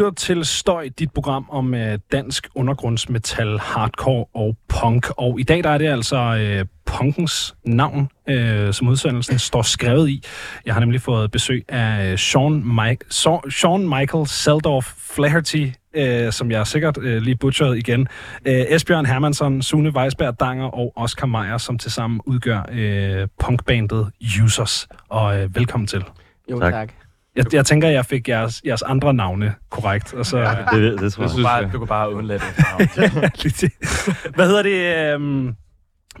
lytter til Støj, dit program om øh, dansk undergrundsmetal, hardcore og punk. Og i dag der er det altså øh, punkens navn, øh, som udsendelsen står skrevet i. Jeg har nemlig fået besøg af øh, Sean, Mike, so, Sean Michael Seldorf Flaherty, øh, som jeg sikkert øh, lige butcheret igen. Øh, Esbjørn Hermansson, Sune Weisberg Danger og Oscar Meyer, som tilsammen udgør øh, punkbandet Users. Og øh, velkommen til. Jo, Tak. tak. Jeg, jeg tænker, jeg fik jeres, jeres andre navne korrekt. Og så, ja, Det, det, det tror Du jeg. kunne bare, du kunne bare undlade det. Hvad hedder det? øhm,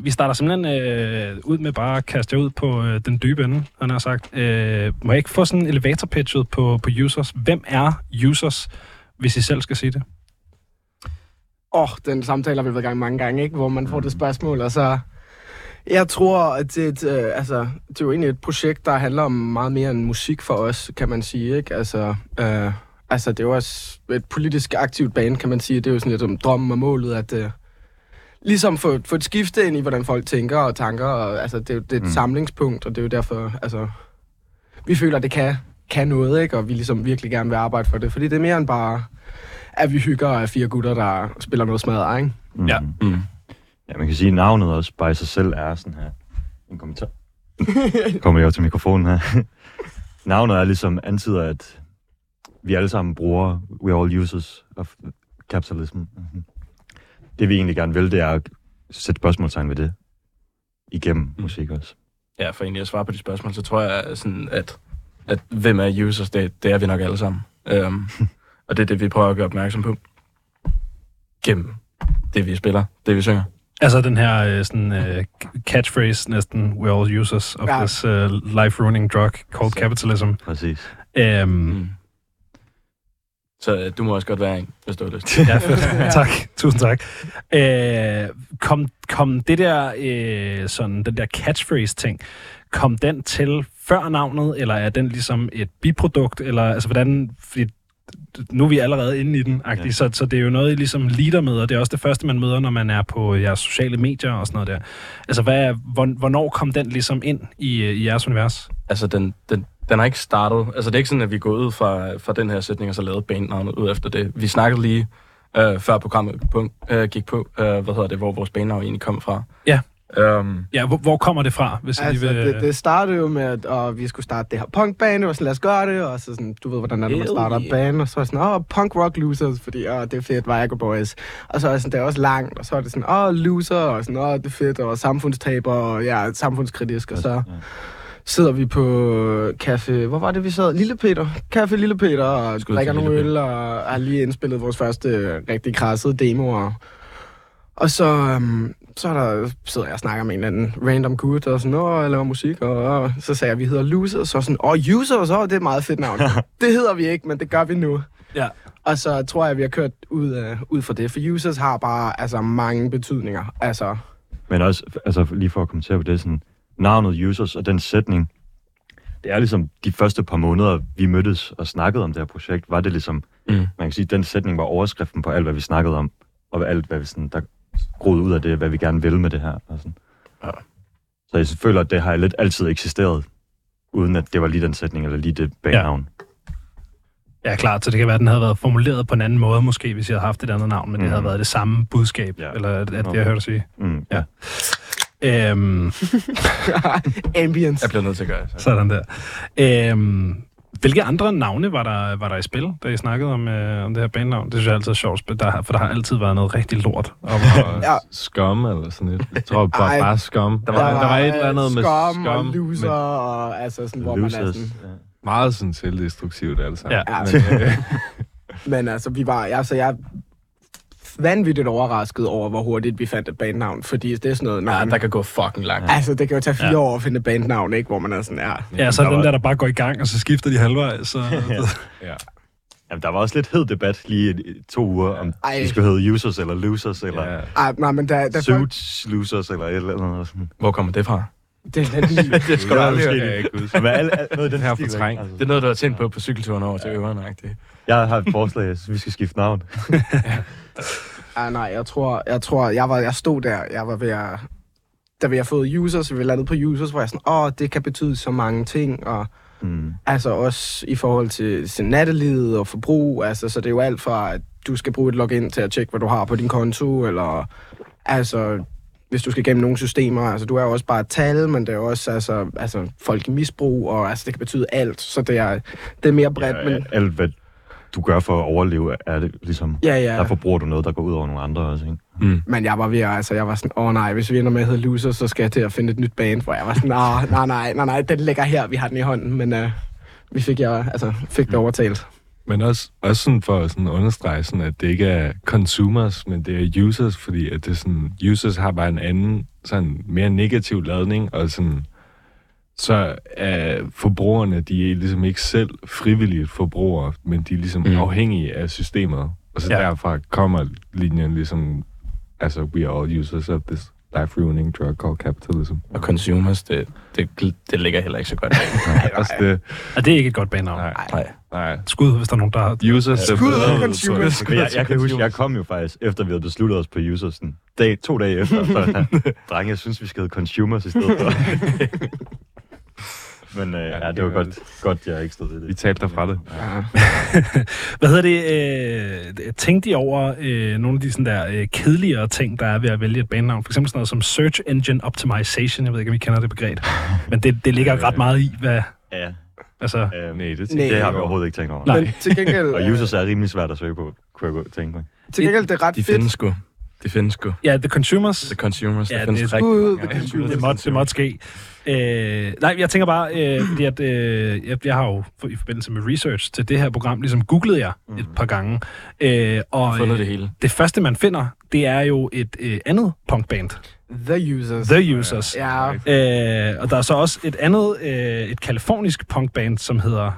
vi starter simpelthen øh, ud med bare at kaste jer ud på øh, den dybe ende, han har sagt. Øh, må jeg ikke få sådan en elevator pitchet på, på users? Hvem er users, hvis I selv skal sige det? Åh, oh, den samtale har vi været i gang mange gange, ikke? Hvor man får det spørgsmål, og så... Jeg tror, at det, er et, øh, altså, det er jo egentlig et projekt, der handler om meget mere end musik for os, kan man sige, ikke? Altså, øh, altså det er jo også et politisk aktivt band, kan man sige. Det er jo sådan lidt om drømmen og målet, at øh, ligesom få, få et skifte ind i, hvordan folk tænker og tanker. Og, altså, det, er jo- det er et Mm. mm. samlingspunkt, og det er jo derfor, altså... Vi føler, at det kan, kan noget, ikke? Og vi ligesom virkelig gerne vil arbejde for det. Fordi det er mere end bare, at vi hygger af fire gutter, der spiller noget smadret, ikke? Mm. Ja. Mm. Ja, man kan sige, at navnet også bare i sig selv er sådan her. En kommentar. Kommer jeg jo til mikrofonen her. navnet er ligesom antyder, at vi alle sammen bruger, we all users of capitalism. Mhm. Det vi egentlig gerne vil, det er at sætte spørgsmålstegn ved det igennem musik også. Ja, for egentlig at svare på de spørgsmål, så tror jeg sådan, at, at hvem er users, det, det er vi nok alle sammen. Um, og det er det, vi prøver at gøre opmærksom på. Gennem det, vi spiller, det vi synger. Altså den her øh, sådan, øh, catchphrase næsten, we're all users of ja. This uh, life-ruining drug called capitalism. Præcis. Um, Mm. Så øh, du må også godt være en, hvis du har lyst. Ja, fedt. tak. Tusind tak. Øh, kom, kom det der, øh, sådan, den der catchphrase-ting, kom den til før navnet, eller er den ligesom et biprodukt, eller altså hvordan, fordi nu er vi allerede inde i den, ja. Så, så det er jo noget, I ligesom leader med, og det er også det første, man møder, når man er på jeres sociale medier og sådan noget der. Altså, hvad, er- hvor, hvornår kom den ligesom ind i, øh, i jeres univers? Altså, den, den, den har ikke startet. Altså, det er ikke sådan, at vi gået ud fra, fra den her sætning, og så lavet bandnavnet ud efter det. Vi snakkede lige, øh, før programmet på, øh, gik på, øh, hvad hedder det, hvor vores bandnavn egentlig kom fra. Ja. Um, Ja, hvor, hvor kommer det fra, hvis Altså, lige vil... det, det startede jo med, at og vi skulle starte det her punkband, og sådan, lad os gøre det, og så sådan, du ved, hvordan er det, man starter yeah. band, og så er det sådan, åh, punk rock losers, fordi, åh, det er fedt, Viagra Boys. Og så er det sådan, det er også langt, og så er det sådan, åh, loser, og sådan, åh, det er fedt, og samfundstaber, og ja, samfundskritisk, og så Ja. sidder vi på café, hvor var det, vi sad? Lille Peter. Café Lille Peter, og Skud drikker nogle øl, og har lige indspillet vores første øh, rigtig krassede demoer. Og så, øhm, så er der, sidder jeg og snakker med en eller anden random gut, og sådan, åh, jeg laver musik, og, og så sagde jeg, vi hedder Losers, så sådan, åh, Users, åh, det er et meget fedt navn. det hedder vi ikke, men det gør vi nu. Ja. Og så tror jeg, vi har kørt ud, af, ud fra det, for Users har bare altså, mange betydninger. Altså, Men også, altså lige for at kommentere på det, sådan, navnet users og den sætning, det er ligesom de første par måneder, vi mødtes og snakkede om det her projekt, var det ligesom, Mm. man kan sige, den sætning var overskriften på alt, hvad vi snakkede om, og alt, hvad vi sådan, der groede ud af det, hvad vi gerne vil med det her. Og sådan. Ja. Så jeg føler, at det har lidt altid eksisteret, uden at det var lige den sætning, eller lige det bagnavn. Ja, klart. Så det kan være, at den havde været formuleret på en anden måde, måske, hvis jeg havde haft et andet navn, men det Mhm. havde været det samme budskab, Ja. eller at, det, jeg hørte dig sige. Mm, Ja. Øhm, ambience. jeg bliver nødt til at gøre det. Så. sådan der. Øhm, hvilke andre navne var der, var der i spil, da I snakkede om, øh, om det her bandnavn? Det synes jeg altid er sjovt, der, for der har altid været noget rigtig lort. Om, og, Ja. Scum eller sådan et. Jeg tror bare, Ej. bare Scum. Der var, der var et eller andet med Scum, og loser, men og altså sådan, hvor man er Losers. sådan... Ja. meget sådan selvdestruktivt alt sammen. Ja. Ja. Men, øh, Men altså, vi var, altså, jeg vanvittigt overrasket over, hvor hurtigt vi fandt et bandnavn, fordi det er sådan noget, Ja, man, der kan gå fucking langt. altså, det kan jo tage fire Ja. år at finde et bandnavn, ikke, hvor man er sådan, ja. ja, så er Der den var- der, der bare går i gang, og så skifter de halvvejs. Så, ja. Jamen, der var også lidt hed debat lige i, to uger, om Ej. de skulle hedde users, eller losers, eller Ja. Ej, nej, men der, der folk, suits losers, eller et eller andet. Sådan. Hvor kommer det fra? det er lidt det skal du Ja, aldrig. Jeg ikke huske. Men alt, alt, noget i den Her fortrængt. Altså, Det er noget, du har tænkt på på cykelturen over til øveren, ikke? Jeg har et forslag, synes, vi skal skifte navn. Ah, nej, jeg tror, jeg tror, jeg, var, jeg stod der, jeg var ved at, da vi har fået users, vi landede på users, hvor jeg sådan, åh, det kan betyde så mange ting, og Mm. Altså også i forhold til, til nattelivet og forbrug. Altså, så det er jo alt fra, at du skal bruge et login til at tjekke, hvad du har på din konto, eller altså, hvis du skal gennem nogle systemer. Altså, du er jo også bare et tal, men det er jo også altså, altså, folk i misbrug, og altså, det kan betyde alt. Så det er, det er mere bredt, Ja, men... alt, hvad du gør for at overleve, er det ligesom... Ja, ja. Der forbruger du noget, der går ud over nogle andre også, ikke? Men jeg var ved at, altså, jeg var sådan, åh oh, nej, hvis vi ender med at hedde Loser, så skal jeg til at finde et nyt band, hvor jeg var sådan, nej, nej, nej, nej, nej, den ligger her, vi har den i hånden, men uh, vi fik, jeg, altså, fik det overtalt. Men også, også sådan for at sådan understrege, sådan, at det ikke er consumers, men det er users, fordi at det sådan, users har bare en anden, sådan mere negativ ladning, og sådan, så er forbrugerne, de er ligesom ikke selv frivilligt forbrugere, men de er ligesom Mm. afhængige af systemet. Og så Ja. derfra kommer linjen ligesom, altså, we are all users of this life-ruining drug called capitalism. Og consumers, det, det, det ligger heller ikke så godt. Altså, det, Og det er ikke et godt bandnavn. nej, Nej. nej. Skud, hvis der er nogen, der har... Users er Skud til consumers. Men jeg, jeg kan huske, jeg kom jo faktisk, efter vi havde besluttet os på usersen, dag, to dage efter, så drenge, jeg synes, vi skal hedde consumers i stedet for. Men øh, ja, det var godt, godt, jeg ikke stod ved Vi det. talte derfra det. Ja. Hvad hedder det? Øh, tænkte I over øh, nogle af de sådan der øh, kedeligere ting, der er ved at vælge et bandnavn? For eksempel sådan noget som Search Engine Optimization. Jeg ved ikke, om I kender det begreb. Men det, det ligger ret meget i, hvad... Ja, Altså, øh, Nej, det Nej. det har vi overhovedet ikke tænkt over. Nej. Men til gengæld, Og users er rimelig svært at søge på, kunne jeg godt tænke mig. til gengæld det er ret De fedt. findes sgu. De findes sgu. ja, The Consumers. The consumers, Ja, ja, der findes det- rigtig mange. Ja, consumers. Det måtte, det måtte ske. Øh, nej, jeg tænker bare, øh, fordi at, øh, jeg, jeg har jo i forbindelse med research til det her program, ligesom googlet jeg et par gange. Øh, og øh, det hele. det første, man finder, det er jo et øh, andet punkband. The Users. The Users. Ja, Øh, og der er så også et andet, øh, et kalifornisk punkband, som hedder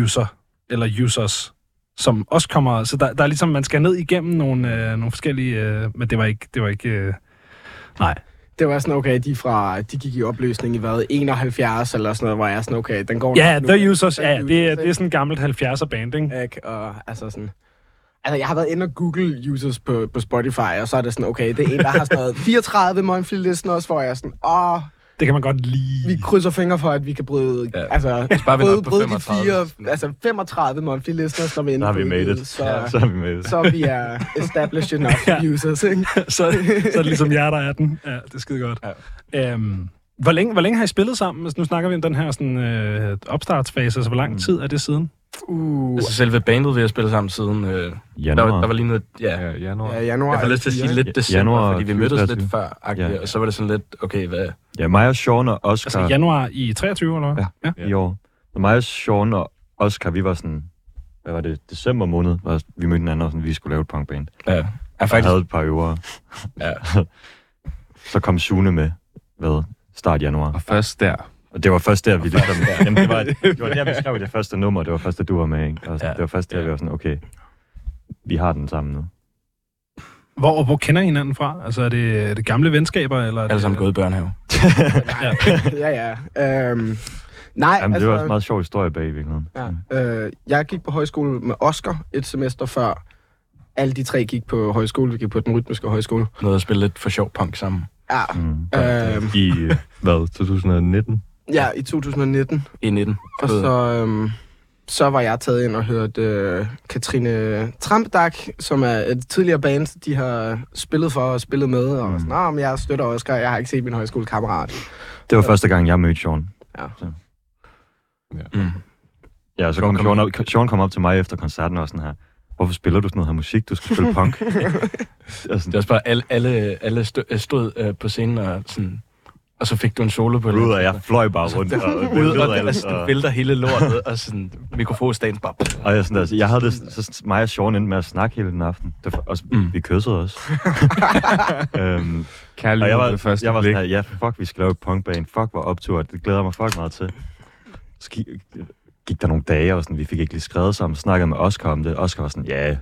User, eller Users, som også kommer, så der, der er ligesom, man skal ned igennem nogle, øh, nogle forskellige, øh, men det var ikke, det var ikke, øh, nej. Det var sådan, okay, de, fra, de gik i opløsning i hvad, 71 eller sådan noget, hvor jeg er sådan, okay, den går Ja, nok The. Users, ja, ja, det, er- det er sådan et gammelt 70'er band, ikke? ikke? Og altså sådan... Altså, jeg har været inde og google users på, på Spotify, og så er det sådan, okay, det er en, der har sådan noget 34 monthly listeners, hvor jeg er sådan, åh, Det kan man godt lide. vi krydser fingre for, at vi kan bryde, ja. Ja. altså, bare bryde, bryde de 35. fire, altså 35 monthly listeners, vi er inde Så har vi made it. Så, Så har vi made it. så vi er established enough Ja. users, ikke? så, så er det ligesom jer, der er den. Ja, det er skide godt. Ja. Øhm, hvor, længe, hvor længe har I spillet sammen? Altså, nu snakker vi om den her sådan, øh, opstartsfase, altså hvor lang tid er det siden? Uh, Altså selve bandet, vi har spillet sammen siden... Øh, der, Januar. var, der var lige noget... Ja, Ja, januar. ja, januar. jeg får lyst til at sige lidt december, Januar fordi vi mødtes 2023. lidt før, Ja. ja. og så var det sådan lidt, okay, hvad... Ja, mig og Sean og Oscar Altså januar i 23, eller hvad? Ja. ja. i år. Og mig og Sean og Oscar, vi var sådan, hvad var det, december måned, var, vi mødte hinanden, og sådan, vi skulle lave et punkband. Ja, jeg Jeg faktisk... havde et par øver. Ja. Så kom Sune med, hvad, start januar. Og først der. Og det var først der, vi ligesom... Jamen, det var, det var der, vi skrev det første nummer. Det var først, da du var med, ikke? Og sådan, Ja. Det var først der, vi var sådan, okay, vi har den sammen nu. Hvor, hvor kender I hinanden fra? Altså er det, er det gamle venskaber? Eller er Alle det, sammen gået i børnehave. Ja. ja, ja. Øhm, nej, Jamen, det altså, var også en meget sjov historie bag i virkeligheden. Ja. Øh, jeg gik på højskole med Oscar et semester før. Alle de tre gik på højskole. Vi gik på den rytmiske højskole. Noget at spille lidt for sjov punk sammen. Ja, Mm. øhm, I, øh, hvad, 2019? Ja i 2019. I 19. Og så, øhm, så var jeg taget ind og hørt øh, Katrine Trampedak, som er et tidligere band, de har spillet for og spillet med. Og Mm. sådan, Nå, men jeg støtter Oscar. Jeg har ikke set min højskolekammerat. Det var første gang, jeg mødte Sean. Mm. Ja, så kom kom- Sean, op, Sean kom op til mig efter koncerten og sådan her. Hvorfor spiller du sådan noget her musik? Du skal spille punk. altså, Det er også bare, alle, alle, alle stod, stod øh, på scenen og sådan... Og så fik du en solo på ud, og jeg fløj bare rundt. Og, og, Ud, og, og, altså, du vælter hele lortet, og sådan mikrofonstagen bare... og jeg, sådan, altså, jeg havde det, så mig og Sean endte med at snakke hele den aften. Det også, Mm. Vi kyssede også. øhm, Kærlighed og jeg var, ved første jeg var sådan her, ja, fuck, vi skal lave et punkband. Fuck, hvor optur. Det glæder mig fuck meget til. Så gik, gik der nogle dage, og sådan, vi fik ikke lige skrevet sammen. Snakkede med Oscar om det. Oscar var sådan, ja,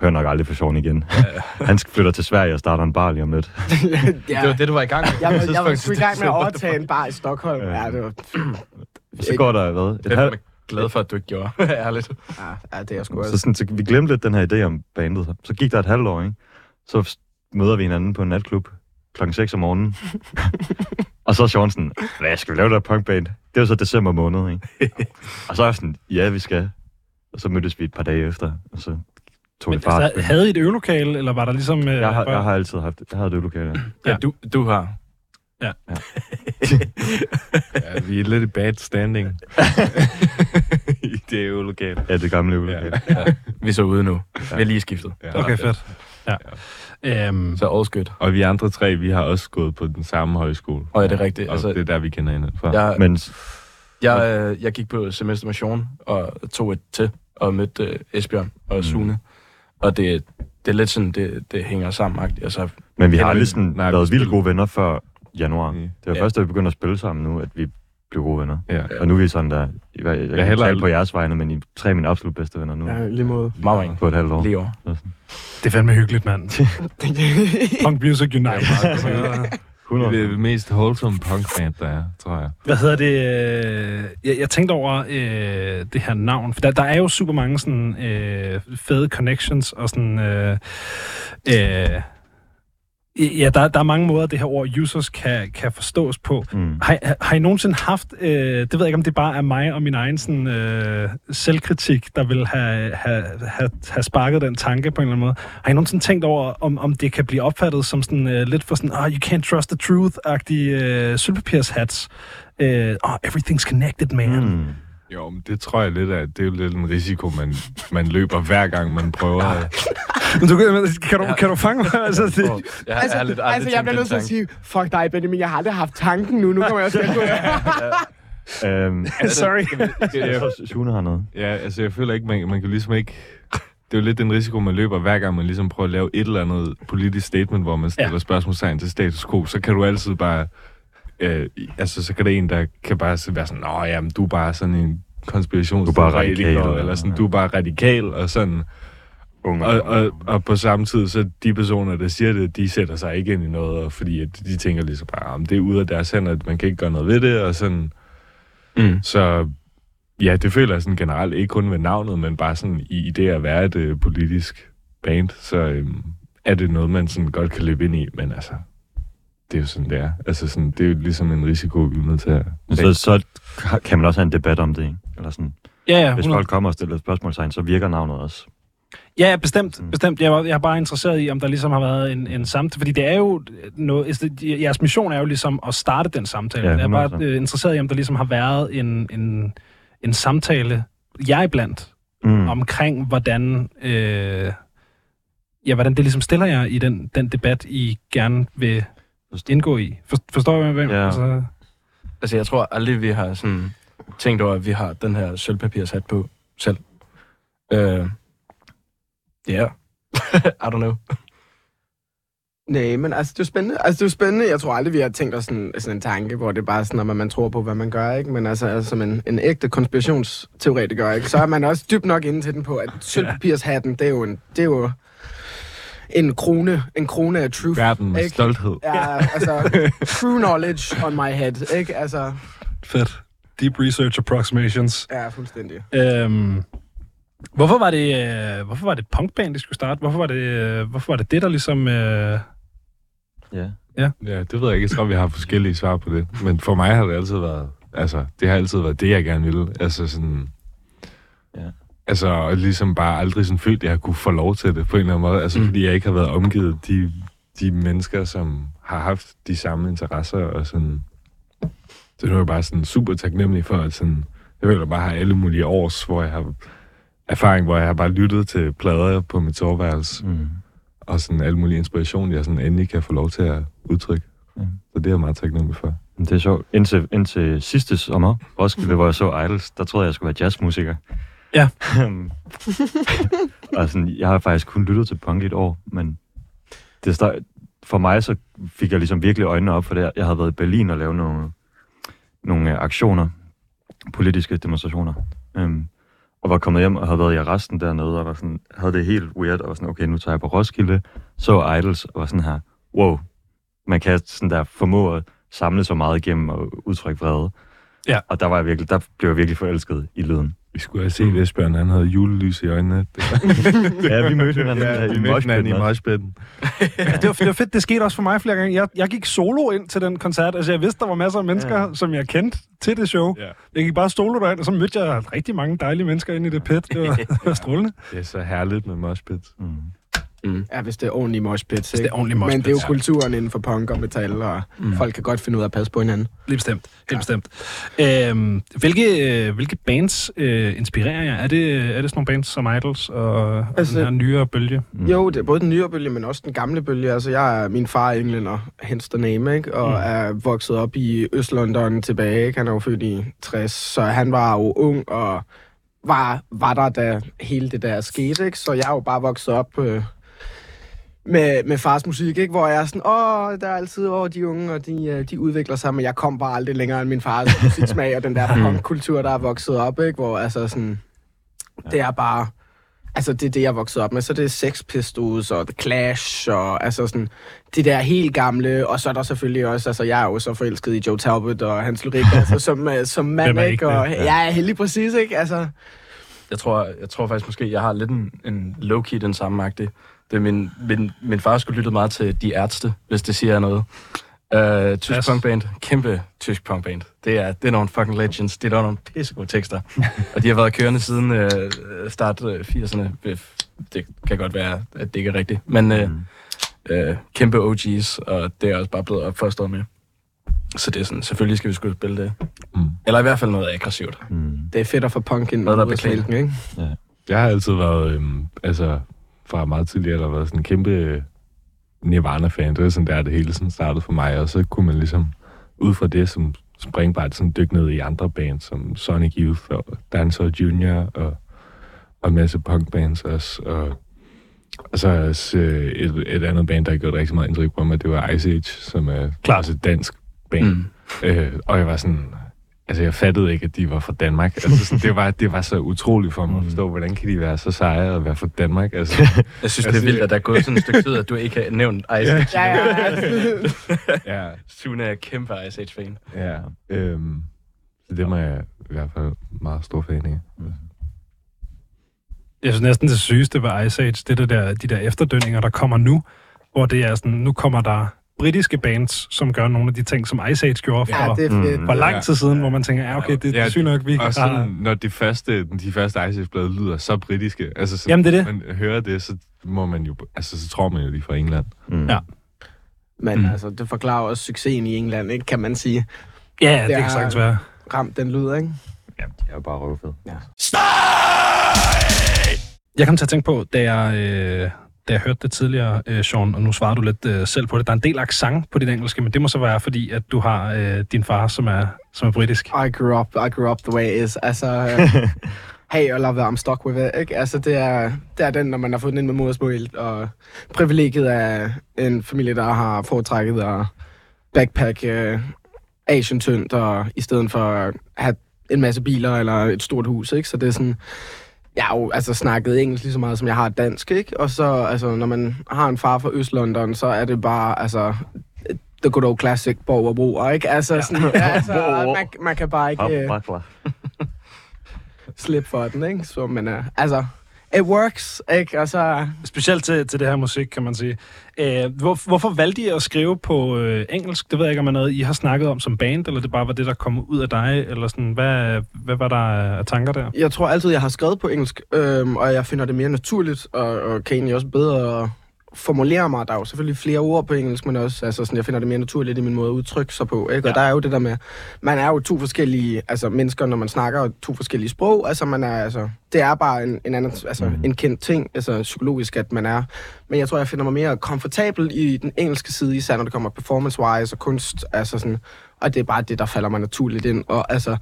hører nok aldrig for Sean igen. Han flytter til Sverige og starter en bar lige om lidt. ja. Det var det, du var i gang med. Jeg, var, jeg var sgu i gang med at overtage en bar i Stockholm. Ja. Ja, det var... Så går der, hvad? Et Det er jeg glad for, at du ikke gjorde. Ærligt. Ja, ja, det er jeg sgu så, sådan, så vi glemte lidt den her idé om bandet. Så gik der et halvt år, ikke? Så møder vi hinanden på en natklub klokken 6 om morgenen. og så er Sean sådan, hvad skal vi lave der punkband? Det var så december måned, ikke? og så er jeg sådan, ja, vi skal. Og så mødtes vi et par dage efter, og så tog vi Men, fart. altså, havde I et øvelokale, eller var der ligesom... Øh, jeg, har, jeg har altid haft, jeg havde det lokale. Ja, du, du har. Ja, vi er lidt i bad standing. I det øvelokale. Ja, det gamle lokale. Ja. Vi er så ude nu. Vi har lige skiftet. Ja. Okay, fedt. Ja. Øhm, Så good. Og vi andre tre, vi har også gået på den samme højskole. Og ja, det er rigtigt. Og Altså, det er der, vi kender hinanden fra. jeg, Men jeg, øh, jeg gik på semester med Sean, og tog et til, og mødte øh, Esbjørn og Mm. Og det, det er lidt sådan, det, det hænger sammen. Altså, Men vi har aldrig sådan været vildt gode venner før januar. Mm. Det var Ja. først, da vi begyndte at spille sammen nu, at vi blev gode venner. Ja. Og nu er vi sådan der, jeg, jeg, jeg, kan tale på jeres vegne, men I er tre af mine absolut bedste venner nu. Ja, lige måde. meget. På et halvt år. Lige over. det er fandme hyggeligt, mand. Punk Music Unite. Altså, 100. Det er det mest wholesome punkband, der er, tror jeg. Hvad hedder det? øh, Jeg, jeg tænkte over øh, det her navn, for der, der er jo super mange sådan øh, fede connections og sådan... Øh, øh, ja, der, der er mange måder, det her ord users kan, kan forstås på. Mm. Har, har- I nogensinde haft, øh, det ved jeg ikke, om det bare er mig og min egen sådan, øh, selvkritik, der vil have, have, have, have sparket den tanke på en eller anden måde. Har I nogensinde tænkt over, om, om det kan blive opfattet som sådan øh, lidt for sådan, oh, you can't trust the truth-agtige øh, sølvpapirshats? Øh, oh, everything's connected, man. Mm. Jo, men det tror jeg lidt, at det er jo lidt en risiko, man, man løber hver gang, man prøver. Men du, kan, du, kan du fange mig? altså, det, Jeg, jeg, Altså, lidt altså jeg bliver nødt til at sige, fuck dig, Benjamin, jeg har aldrig haft tanken nu. Nu kommer jeg også til at gå. Øhm, sorry. Sune har noget. Ja, altså jeg føler ikke, man, man kan ligesom ikke... Det er jo lidt den risiko, man løber, hver gang man ligesom prøver at lave et eller andet politisk statement, hvor man stiller Ja. ja. spørgsmålstegn til status quo, så kan du altid bare... Øh, altså, så kan det en, der kan bare være sådan, Nå, jamen, du er bare sådan en konspirations... Du er bare radikal, eller, eller- sådan, du er bare radikal, og sådan... Unge. Og, og, og på samme tid, så de personer, der siger det, de sætter sig ikke ind i noget, og fordi at de tænker ligesom bare, om det er ude af deres hænder, at man kan ikke gøre noget ved det, og sådan... Mm. Så ja, det føler jeg sådan generelt, ikke kun ved navnet, men bare sådan i, i det at være et øh, politisk band, så øhm, er det noget, man sådan godt kan løbe ind i, men altså, det er jo sådan, det er. Altså sådan, det er jo ligesom en risiko, vi er nødt til at... Så, så kan man også have en debat om det, ikke? Eller sådan. ja, ja, Hvis 100. folk kommer og stiller et spørgsmålstegn, så virker navnet også. Ja, bestemt. Mm. bestemt. Jeg, var, jeg er bare interesseret i, om der ligesom har været en, en samtale. Fordi det er jo noget, altså, jeres mission er jo ligesom at starte den samtale. Ja, jeg er bare 100%. øh, interesseret i, om der ligesom har været en, en, en samtale, jeg iblandt, Mm. omkring, hvordan, øh, ja, hvordan det ligesom stiller jer i den, den debat, I gerne vil. Indgå i. For, forstår jeg, hvem? Ja. Altså, Altså, jeg tror aldrig, vi har sådan tænkt over, at vi har den her sølvpapirshat på selv. Øh, Ja. Yeah. I don't know. Nej, men altså, det er jo spændende. Altså, det er jo spændende. Jeg tror aldrig, vi har tænkt os sådan, sådan en tanke, hvor det er bare sådan, at man tror på, hvad man gør, ikke? Men altså, altså som en, en ægte konspirationsteoretiker, ikke? Så er man også dybt nok inde til den på, at sølvpapirshatten, det er jo en, det er jo en krone, en krone af truth. Verden med Ikke? stolthed. Ja, altså, true knowledge on my head, ikke? Altså, fedt. Deep research approximations. ja, fuldstændig. Øhm, hvorfor var det, øh, hvorfor var det punkband, de skulle starte? Hvorfor var det, øh, hvorfor var det det, der ligesom... Øh, Ja. Ja, det ved jeg ikke. Jeg tror, vi har forskellige svar på det. Men for mig har det altid været... Altså, det har altid været det, jeg gerne ville. Altså sådan... Ja. Altså, ligesom bare aldrig sådan følt, at jeg kunne få lov til det på en eller anden måde. Altså, Mm. mm. fordi jeg ikke har været omgivet de, de mennesker, som har haft de samme interesser, og sådan... Så nu er jeg bare sådan super taknemmelig for, at sådan... Jeg vil bare have alle mulige års, hvor jeg har erfaring, hvor jeg har bare lyttet til plader på mit soveværelse, Mm. og sådan alle mulige inspiration, jeg sådan endelig kan få lov til at udtrykke. Ja. Så det er jeg meget taknemmelig for. Det er sjovt. Indtil, indtil sidste sommer, Roskilde, hvor jeg så Idols, der troede jeg, jeg skulle være jazzmusiker. Ja. og sådan, jeg har faktisk kun lyttet til punk i et år, men det start, for mig så fik jeg ligesom virkelig øjnene op for det. Jeg havde været i Berlin og lavet nogle, nogle øh, aktioner, politiske demonstrationer. Um, og var kommet hjem og havde været i arresten dernede, og var sådan, havde det helt weird, og var sådan, okay, nu tager jeg på Roskilde, så Idols, og var sådan her, wow, man kan sådan der formå at samle så meget igennem og udtrykke vrede. Ja. Og der var jeg virkelig, der blev jeg virkelig forelsket i lyden. Vi skulle have set Esbjørn, han havde julelys i øjnene. Det var, Ja, vi mødte hinanden ja, vi i mødte hinanden i moshpitten. Ja, det, var, det var fedt. Det skete også for mig flere gange. Jeg, jeg gik solo ind til den koncert. Altså, jeg vidste, der var masser af mennesker, ja. som jeg kendte til det show. Ja. Jeg gik bare solo derind, og så mødte jeg rigtig mange dejlige mennesker inde i det pit. Det var, det var strålende. Det er så herligt med moshpits. Mm. Ja, hvis det er ordentligt moshpits, det er ikke? ordentlig Men det er jo moshpits, ja. kulturen inden for punk og metal, og mm. folk kan godt finde ud af at passe på hinanden. Helt bestemt. Helt bestemt. Øhm, hvilke, øh, hvilke bands øh, inspirerer jer? Er det, er det sådan nogle bands som Idols og, altså, Altså- den her nyere bølge? Mm. Jo, det er både den nye bølge, men også den gamle bølge. Altså, jeg er min far er englænder, hence the name, ikke? Og Mm. mm. er vokset op i Øst-London tilbage, ikke? Han er jo født i 60, så han var jo ung og var, var der, da hele det der skete, ikke? Så jeg er jo bare vokset op øh, med, med fars musik, ikke? Hvor jeg er sådan, åh, der er altid, åh, de unge, og de, øh, de udvikler sig, men jeg kom bare aldrig længere end min fars musiksmag og den der punkkultur, der er vokset op, ikke? Hvor altså sådan, det er bare, altså det er det, jeg er vokset op med, så det er Sex Pistols og The Clash, og altså sådan, det der helt gamle, og så er der selvfølgelig også, altså jeg er jo så forelsket i Joe Talbot og hans lyrik, altså som, øh, som mand, er ikke? ikke Og, ja, ja, heldig præcis, ikke? Altså, Jeg tror, jeg tror faktisk måske, jeg har lidt en, en low-key den samme agtig. Det er min, min, min far skulle lytte meget til De Ærzte, hvis det siger noget. Uh, tysk Yes. punkband. Kæmpe tysk punkband. Det er, det er nogle fucking legends. Det er nogle pissegode tekster. og de har været kørende siden uh, start uh, 80'erne. Det kan godt være, at det ikke er rigtigt. Men uh, uh, kæmpe OG's, og det er også bare blevet opfostret med. Så det er sådan, selvfølgelig skal vi skulle spille det. Mm. Eller i hvert fald noget aggressivt. Mm. det er fedt at få punk ind Noget, der er ikke? Jeg har altid været, øhm, altså fra meget tidligere, der har været sådan en kæmpe øh, Nirvana-fan. Det var sådan der, det hele sådan startede for mig, og så kunne man ligesom ud fra det som springbræt sådan dykke ned i andre bands, som Sonic Youth og Dancer Junior og, og en masse punkbands også. Og, og så er også øh, et, et andet band, der har gjort rigtig meget indtryk på mig, det var Ice Age, som er Klart. også et dansk band. Mm. Øh, og jeg var sådan, altså jeg fattede ikke, at de var fra Danmark. Altså sådan, det, var, det var så utroligt for mig at forstå, hvordan kan de være så seje og være fra Danmark? Altså, Jeg synes, det er Altså, vildt, at der er gået sådan et stykke tid, at du ikke har nævnt Ice Age. Ja, ja, ja. ja, Sune er kæmpe Ice Age-fan. ja. Øhm, så det må jeg i hvert fald meget stor fan af. Jeg synes næsten det sygeste ved Ice Age, det er det der, de der efterdønninger, der kommer nu, hvor det er sådan, nu kommer der britiske bands, som gør nogle af de ting, som Ice Age gjorde for, ja, det er fedt. Mm. for lang tid siden, hvor man tænker, ja, okay, det, det er sygt nok, vi Og har... sådan, når de første, de første Ice Age-blade lyder så britiske, altså så, Jamen, det er det. man hører det, så må man jo, altså så tror man jo, de er fra England. Mm. Ja. Men Mm. altså, det forklarer også succesen i England, ikke? Kan man sige. Ja, det, Det kan sagtens være. Ramt den lyd, ikke? Jamen, de er jo bare røvfede. Jeg kom til at tænke på, da jeg, øh, da jeg hørte det tidligere, øh, Sean, og nu svarer du lidt øh, selv på det, der er en del accent på dit engelske, men det må så være, fordi at du har øh, din far, som er, som er britisk. I grew up, I grew up the way it is. Altså, øh, hey, I love it, I'm stuck with it, ikke? Altså, det er, det er den, når man har fået den ind med modersmål, og privilegiet af en familie, der har foretrækket at backpack øh, Asian tyndt, og i stedet for at have en masse biler eller et stort hus, ikke? Så det er sådan, jeg har jo altså snakket engelsk lige så meget, som jeg har dansk, ikke? Og så, altså, når man har en far fra Øst-London, så er det bare, altså, the good old classic borg og broer, ikke? Altså, ja. sådan, altså man, man kan bare ikke... Øh, bakler. slip for den, ikke? Så, men uh, altså, it works, ikke? Og så, Specielt til, til det her musik, kan man sige. Øh, hvor, hvorfor valgte I at skrive på øh, engelsk? Det ved jeg ikke, om er noget, I har snakket om som band, eller det bare var det, der kom ud af dig? Eller sådan, hvad, hvad var der af tanker der? jeg tror altid, jeg har skrevet på engelsk, øhm, og jeg finder det mere naturligt, og, og kan egentlig også bedre formulere mig. Der er jo selvfølgelig flere ord på engelsk, men også, altså sådan, jeg finder det mere naturligt i min måde at udtrykke sig på, ikke? Og Ja. der er jo det der med, man er jo to forskellige, altså mennesker, når man snakker to forskellige sprog, altså man er, altså, det er bare en, en anden, altså Mhm. en kendt ting, altså psykologisk, at man er. Men jeg tror, jeg finder mig mere komfortabel i den engelske side, især når det kommer performance-wise og kunst, altså sådan, og det er bare det, der falder mig naturligt ind, og altså,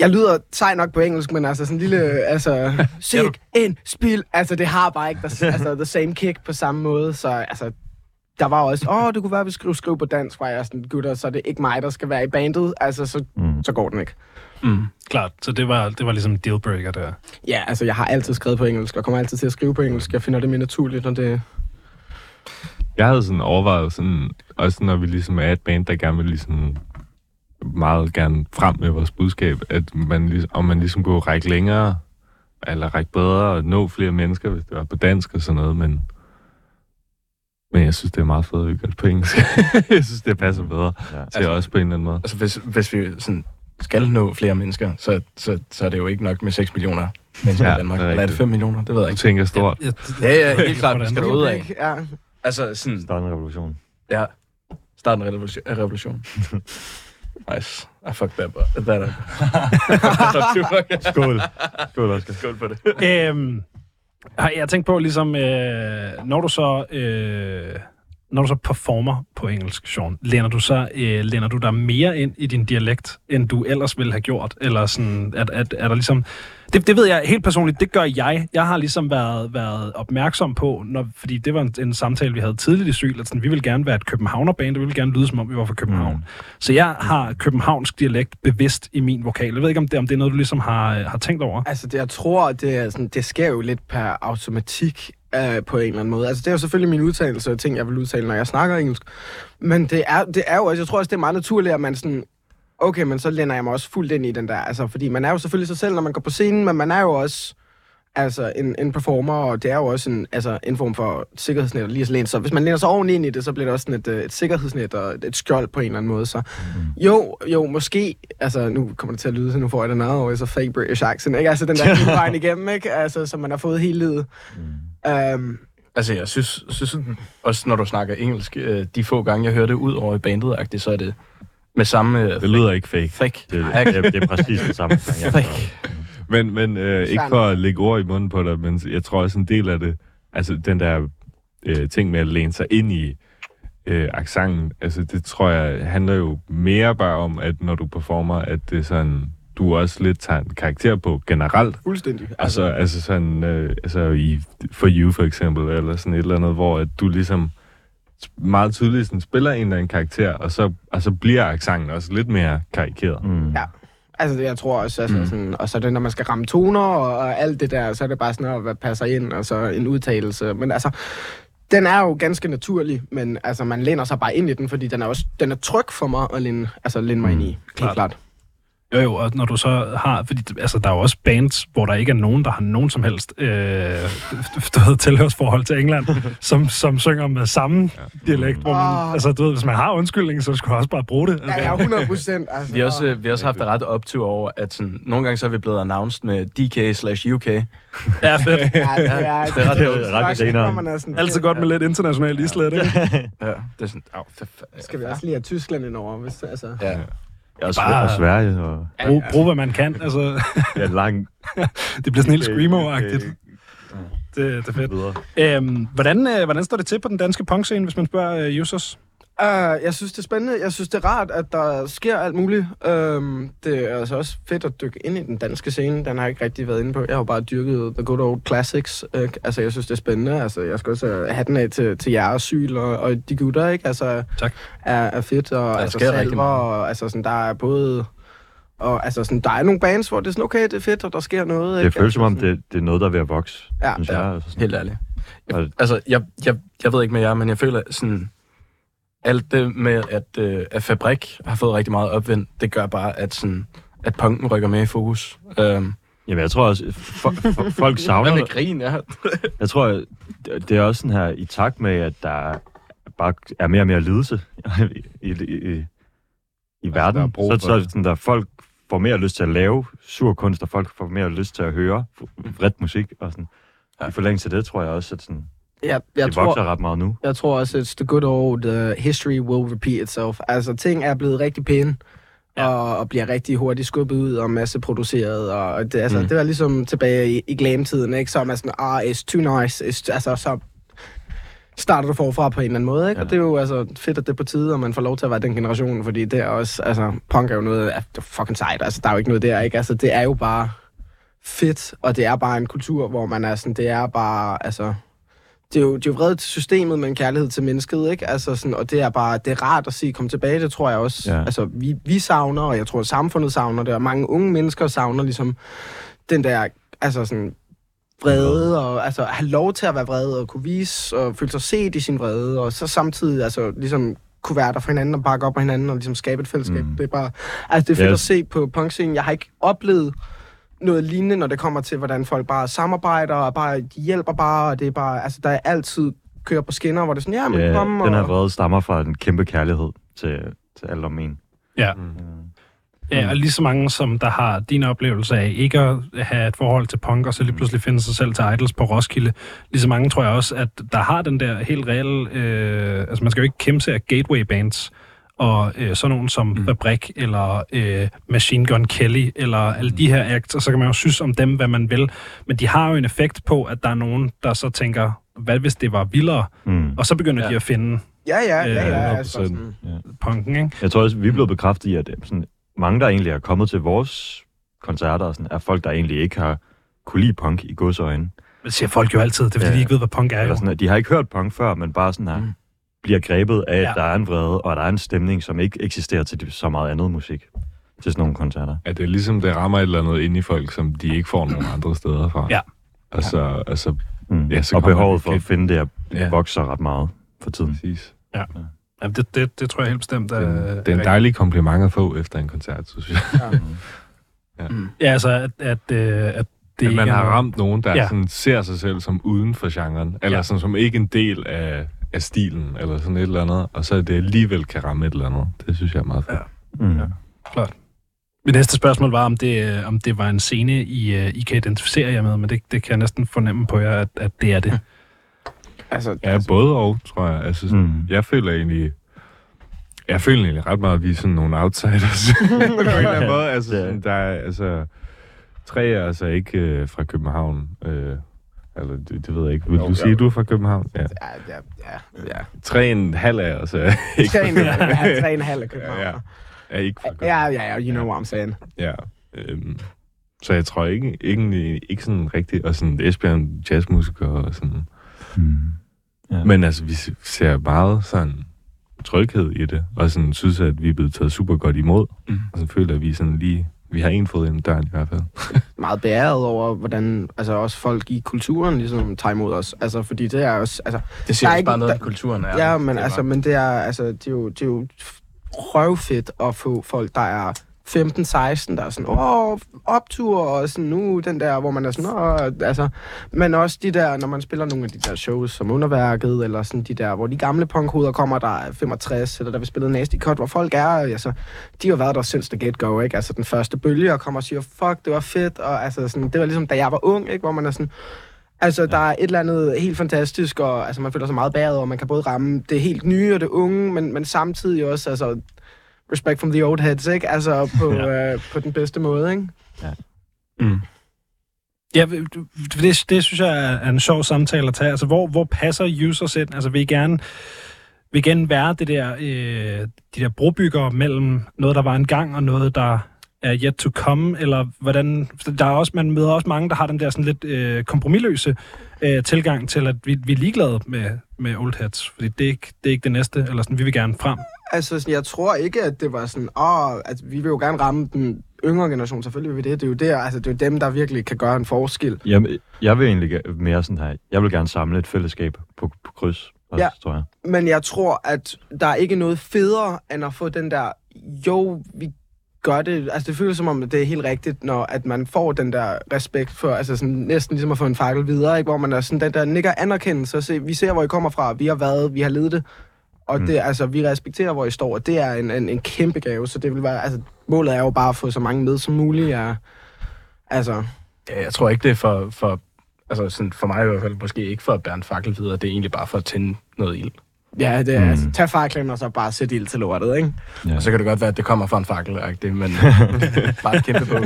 jeg lyder sej nok på engelsk, men altså sådan en lille, altså, sig en spil, altså det har bare ikke altså, the same kick på samme måde, så altså, der var også, åh, oh, det kunne være, at vi skulle skrive på dansk, var jeg sådan, gutter, så er det ikke mig, der skal være i bandet, altså, så, Mm. så går den ikke. Mm. Klart, så det var, det var ligesom en dealbreaker der. Ja, altså, jeg har altid skrevet på engelsk, og kommer altid til at skrive på engelsk, jeg finder det mere naturligt, og det, Jeg havde sådan overvejet sådan, også når vi ligesom er et band, der gerne vil ligesom meget gerne frem med vores budskab, at man, om man ligesom kunne række længere, eller række bedre og nå flere mennesker, hvis det var på dansk og sådan noget, men, men jeg synes, det er meget fedt, at vi gør det på engelsk. jeg synes, det passer bedre Ja. til altså, også på en eller anden måde. Altså, hvis, hvis vi sådan skal nå flere mennesker, så, så, så er det jo ikke nok med 6 millioner mennesker Ja, i Danmark. det er Eller er det rigtigt. 5 millioner? Det ved jeg Du ikke. tænker stort. Ja, Ja, ja, helt klart, vi Hvordan? skal derud af. Ja. Altså, sådan, Start en revolution. ja, start en revolution. en revolution. nice. I fucked that, up- that up. Skål. Skål, Oscar. Skål på det. øhm, har jeg tænkt på, ligesom, øh, når du så... Øh, når du så performer på engelsk, Sean, læner du så øh, læner du dig mere ind i din dialekt, end du ellers ville have gjort? Eller sådan, at, at, er der ligesom... Det, det ved jeg helt personligt, det gør jeg. Jeg har ligesom været, været opmærksom på, når, fordi det var en, en samtale, vi havde tidligt i Syl, at sådan, vi vil gerne være et københavnerband, det vil gerne lyde, som om vi var fra København. Mm. Så jeg har københavnsk dialekt bevidst i min vokal. Jeg ved ikke, om det, om det er noget, du ligesom har, har tænkt over. Altså, det, jeg tror, det, er sådan, det sker jo lidt per automatik øh, på en eller anden måde. Altså, det er jo selvfølgelig min udtalelse og ting, jeg vil udtale, når jeg snakker engelsk. Men det er, det er jo også, jeg tror også, det er meget naturligt, at man sådan, okay, men så lænder jeg mig også fuldt ind i den der. Altså, fordi man er jo selvfølgelig sig selv, når man går på scenen, men man er jo også altså en, en performer, og det er jo også en, altså, en form for sikkerhedsnet lige så læne. Så hvis man læner sig ordentligt ind i det, så bliver det også sådan et, øh, et sikkerhedsnet og et, et skjold på en eller anden måde. Så jo, jo, måske, altså nu kommer det til at lyde, så nu får jeg den over, så fake British accent, ikke? Altså den der hele vejen igennem, ikke? Altså, som man har fået hele livet. Um, Altså, jeg synes, synes sådan, også når du snakker engelsk, øh, de få gange, jeg hører det ud over i bandet, så er det med samme... Øh, Det lyder ikke fake. fake. Det, det, det er præcis det samme. Jeg Fake. Men, men øh, ikke for at lægge ord i munden på dig, men jeg tror også en del af det, altså den der øh, ting med at læne sig ind i øh, accenten, altså det tror jeg handler jo mere bare om, at når du performer, at det er sådan, du også lidt tager en karakter på generelt. fuldstændig. Altså, altså sådan, øh, altså i For You for eksempel, eller sådan et eller andet, hvor at du ligesom meget tydeligt sådan, spiller en eller anden karakter, og så, og så bliver accenten også lidt mere karikeret. Mm. Ja. Altså, det, jeg tror også, altså, mm. sådan, og så det, når man skal ramme toner og, og alt det der, så er det bare sådan, at hvad passer ind, og så en udtalelse. Men altså, den er jo ganske naturlig, men altså, man læner sig bare ind i den, fordi den er også den er tryg for mig at læne, altså, læne mig ind i. Helt Klart. Jo, jo, og når du så har... Fordi altså, der er jo også bands, hvor der ikke er nogen, der har nogen som helst øh, du ved, tilhørsforhold til England, som, som synger med samme ja. dialekt. Hvor man, Åh. altså, du ved, hvis man har undskyldning, så skal du også bare bruge det. Ja, Altså, ja, 100 procent. Altså, Vi har også, øh, vi har også haft det ret optur over, at sådan, nogle gange så er vi blevet announced med DK slash UK. ja, fedt. Ja, det er, Det er ret- det er ret man er sådan, Altid godt med lidt internationalt islet, ikke? Ja, det er sådan, au, Skal vi også lige have Tyskland indover, hvis altså... Ja. Ja, og, Bare- og Sverige, og Brug, brug, hvad man kan. Altså, ja, lang det bliver sådan helt screamo-agtigt. Det, det er fedt. Øhm, hvordan, øh, hvordan står det til på den danske punkscene, hvis man spørger øh, users? Uh, jeg synes, det er spændende. Jeg synes, det er rart, at der sker alt muligt. Um, det er altså også fedt at dykke ind i den danske scene. Den har jeg ikke rigtig været inde på. Jeg har jo bare dyrket The Good Old Classics. Uh, altså, jeg synes, det er spændende. Altså, jeg skal også uh, have den af til, til jer, Syl og, og de gutter, ikke? Altså, Tak. Er, er fedt. Og, Der altså, sker rigtig Salver, meget. og altså, sådan, der er både... Og altså, sådan, der er nogle bands, hvor det er sådan, okay, det er fedt, og der sker noget. Det ikke? føles som om, altså, sådan- det, det er noget, der er ved at vokse, Ja, synes ja. jeg. Altså sådan. Helt ærligt. Og- Jeg, altså, jeg, jeg, jeg ved ikke med jer, men jeg føler sådan... Alt det med, at, øh, at Fabrik har fået rigtig meget opvind, det gør bare, at, sådan, at punken rykker med i fokus. Um, Jamen, jeg tror også, for, for, folk savner hvad med det. grin, ja? Jeg tror, det er også sådan her, i takt med, at der bare er mere og mere lidelse i, i, i, i verden, der er så, så er det. det sådan, der folk får mere lyst til at lave sur kunst, og folk får mere lyst til at høre vredt musik, og sådan. Ja. I forlængelse af det, tror jeg også, at sådan, Ja, jeg det tror, vokser ret meget nu. Jeg tror også, it's the good old uh, history will repeat itself. Altså, ting er blevet rigtig pæne, ja. og, og bliver rigtig hurtigt skubbet ud og masseproduceret. Og det, altså, Mm. det var ligesom tilbage i, i glam-tiden, ikke? Så er man sådan, ah, it's too nice. It's, altså, så starter du forfra på en eller anden måde, ikke? Ja. Ja. Og det er jo altså fedt, at det er på tide, og man får lov til at være den generation, fordi det er også, altså, punk er jo noget, det er fucking sejt, altså, der er jo ikke noget der, ikke? Altså, det er jo bare fedt, og det er bare en kultur, hvor man er sådan, det er bare, altså, det er jo, det er jo vrede til systemet, men kærlighed til mennesket, ikke? Altså sådan, og det er bare, det er rart at sige, kom tilbage, det tror jeg også. Ja. Altså, vi, vi savner, og jeg tror, samfundet savner det, og mange unge mennesker savner ligesom den der, altså sådan, vrede, og altså have lov til at være vrede, og kunne vise, og føle sig set i sin vrede, og så samtidig, altså ligesom kunne være der for hinanden og bakke op på hinanden og ligesom skabe et fællesskab. Mm. Det er bare, altså det er fedt Ja. at se på punkscenen. Jeg har ikke oplevet noget lignende, når det kommer til, hvordan folk bare samarbejder, og bare, de hjælper bare, og det er bare, altså der er altid kører på skinner, hvor det er sådan, ja, men Ja, kom, den her og... vrede stammer fra en kæmpe kærlighed til, til alt om en. Ja. Mm. Ja, og lige så mange, som der har din oplevelse af ikke at have et forhold til punk, og så lige pludselig finde sig selv til Idols på Roskilde, lige så mange tror jeg også, at der har den der helt reelle... Øh, altså, man skal jo ikke kæmpe sig af gateway bands, og øh, sådan nogen som mm. Fabrik, eller øh, Machine Gun Kelly, eller alle de her acts, og så kan man jo synes om dem, hvad man vil. Men de har jo en effekt på, at der er nogen, der så tænker, hvad hvis det var vildere? Mm. Og så begynder ja. Ja. de at finde Ja, ja, ja, ja, Øh, altså, sådan, punken, ikke? Jeg tror også, vi er blevet bekræftet i, at øh, sådan, mange, der egentlig er kommet til vores koncerter, og sådan, er folk, der egentlig ikke har kunne lide punk i godsøjne. Det siger folk jo altid, det er fordi, Ja. de ikke ved, hvad punk er. Eller sådan, de har ikke hørt punk før, men bare sådan her, Mm. Mm. bliver grebet af, at Ja. der er en vrede, og at der er en stemning, som ikke eksisterer til så meget andet musik. Til sådan nogle koncerter. At det er ligesom, det rammer et eller andet ind i folk, som de ikke får nogen andre steder fra. Ja. Altså, altså Mm. Ja, så og behovet for at finde det Ja. vokser ret meget for tiden. præcis. Jamen, det, det, det tror jeg helt bestemt er, Det, er- det er en rigtigt. dejlig kompliment at få efter en koncert, synes jeg. Ja, altså, at, at, øh, at det at man har ramt nogen, der Ja. ja. sådan, ser sig selv som uden for genren, eller Ja. ja. sådan, som ikke en del af, af stilen, eller sådan et eller andet, og så det alligevel kan ramme et eller andet. Det synes jeg er meget fedt. Ja. Mm. Ja. Mit næste spørgsmål var, om det, øh, om det var en scene, I, øh, I kan identificere jer med, men det, det kan jeg næsten fornemme på jer, at, at det er det. altså, Ja, både og, tror jeg. Altså, sådan, Mm. Jeg føler egentlig... Jeg føler egentlig ret meget, at vi er sådan nogle outsiders. på en eller anden måde. Altså, sådan, der er, altså, tre er altså ikke øh, fra København. Øh, eller det, det ved jeg ikke. Vil Jo, du sige, du er fra København? Ja. ja, ja, ja, ja. Tre en halv af os er ikke Tre, fra ja, tre en halv af København. Ja, ja. er ikke fra København. Ja, ja, ja, you know what I'm saying. Ja. Øhm, så jeg tror ikke, ikke, ikke sådan rigtigt, og sådan Esbjerg er jazzmusiker og sådan. Mm. Ja. Men altså, vi ser meget sådan tryghed i det, og sådan synes, at vi er blevet taget super godt imod. Mm. Og så føler at vi sådan lige, vi har en fod ind i døren i hvert fald. Meget beæret over, hvordan altså også folk i kulturen ligesom tager imod os. Altså, fordi det er også, altså, Det siger er også ikke- bare noget der- kulturen. Er, Ja, men det er altså, men det er, altså, det er jo, det er jo røvfedt at få folk, der er 15-16, der er sådan, åh, optur, og sådan nu, den der, hvor man er sådan, åh, altså, men også de der, når man spiller nogle af de der shows som underværket, eller sådan de der, hvor de gamle punkhoveder kommer, der er 65, eller der vi spillede Nasty Cut, hvor folk er, altså, de har været der since the get-go, ikke? Altså, den første bølge, og kommer og siger, fuck, det var fedt, og altså, sådan, det var ligesom, da jeg var ung, ikke? Hvor man er sådan, Altså, der er et eller andet helt fantastisk, og altså, man føler sig meget bæret, og man kan både ramme det helt nye og det unge, men, men samtidig også, altså, respect from the old heads, ikke? Altså, på, ja. øh, på den bedste måde, ikke? Mm. Ja, det, det synes jeg er en sjov samtale at tage. Altså, hvor, hvor passer users ind? Altså, vil I gerne, vil I gerne være det der, øh, de der brobygger mellem noget, der var engang, og noget, der er yet to come, eller hvordan... Der er også, man møder også mange, der har den der sådan lidt øh, kompromilløse øh, tilgang til, at vi, vi er ligeglade med, med old heads, fordi det er, ikke, det er ikke det næste, eller sådan, vi vil gerne frem. Altså, sådan, jeg tror ikke, at det var sådan, åh, altså, vi vil jo gerne ramme den yngre generation, selvfølgelig vil vi det. Det er jo, der, altså, det er jo dem, der virkelig kan gøre en forskel. Jamen, jeg vil egentlig ge- mere sådan her, jeg vil gerne samle et fællesskab på, på kryds, også, Ja. tror jeg. Men jeg tror, at der er ikke noget federe, end at få den der, jo, vi gør det, altså det føles som om, at det er helt rigtigt, når at man får den der respekt for, altså sådan, næsten ligesom at få en fakkel videre, ikke? hvor man er sådan den der nikker anerkendelse, og se, vi ser, hvor I kommer fra, vi har været, vi har ledet det, og Mm. det, altså, vi respekterer, hvor I står, og det er en, en, en kæmpe gave, så det vil være, altså, målet er jo bare at få så mange med som muligt, ja. altså, Ja, jeg tror ikke, det er for, for, altså sådan for mig i hvert fald, måske ikke for at bære en fakkel videre. Det er egentlig bare for at tænde noget ild. ja, det er, Mm. mm. altså, tag faklen og så bare sæt ild til lortet, ikke? Ja. Og så kan det godt være, at det kommer fra en fakkel, det, men bare et kæmpe bog.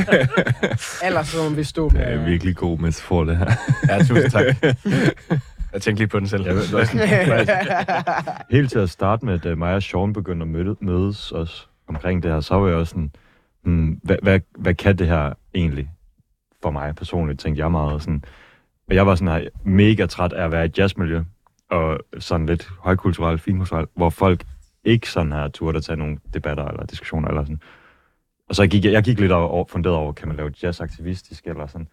Ellers så må vi stå Det er virkelig god metafor, det her. Ja, tusind tak. Jeg tænkte lige på den selv. Jeg også- Helt til at starte med, da mig og Sean begyndte at møde, mødes os omkring det her, så var jeg også sådan, hmm, hvad, hvad, hvad kan det her egentlig for mig personligt, tænkte jeg meget sådan. Og jeg var sådan her mega træt af at være i et jazzmiljø, og sådan lidt højkulturelt, finkulturelt, hvor folk ikke sådan her turde at tage nogle debatter eller diskussioner eller sådan. Og så gik jeg, jeg gik lidt over, funderet over, kan man lave jazz aktivistisk eller sådan.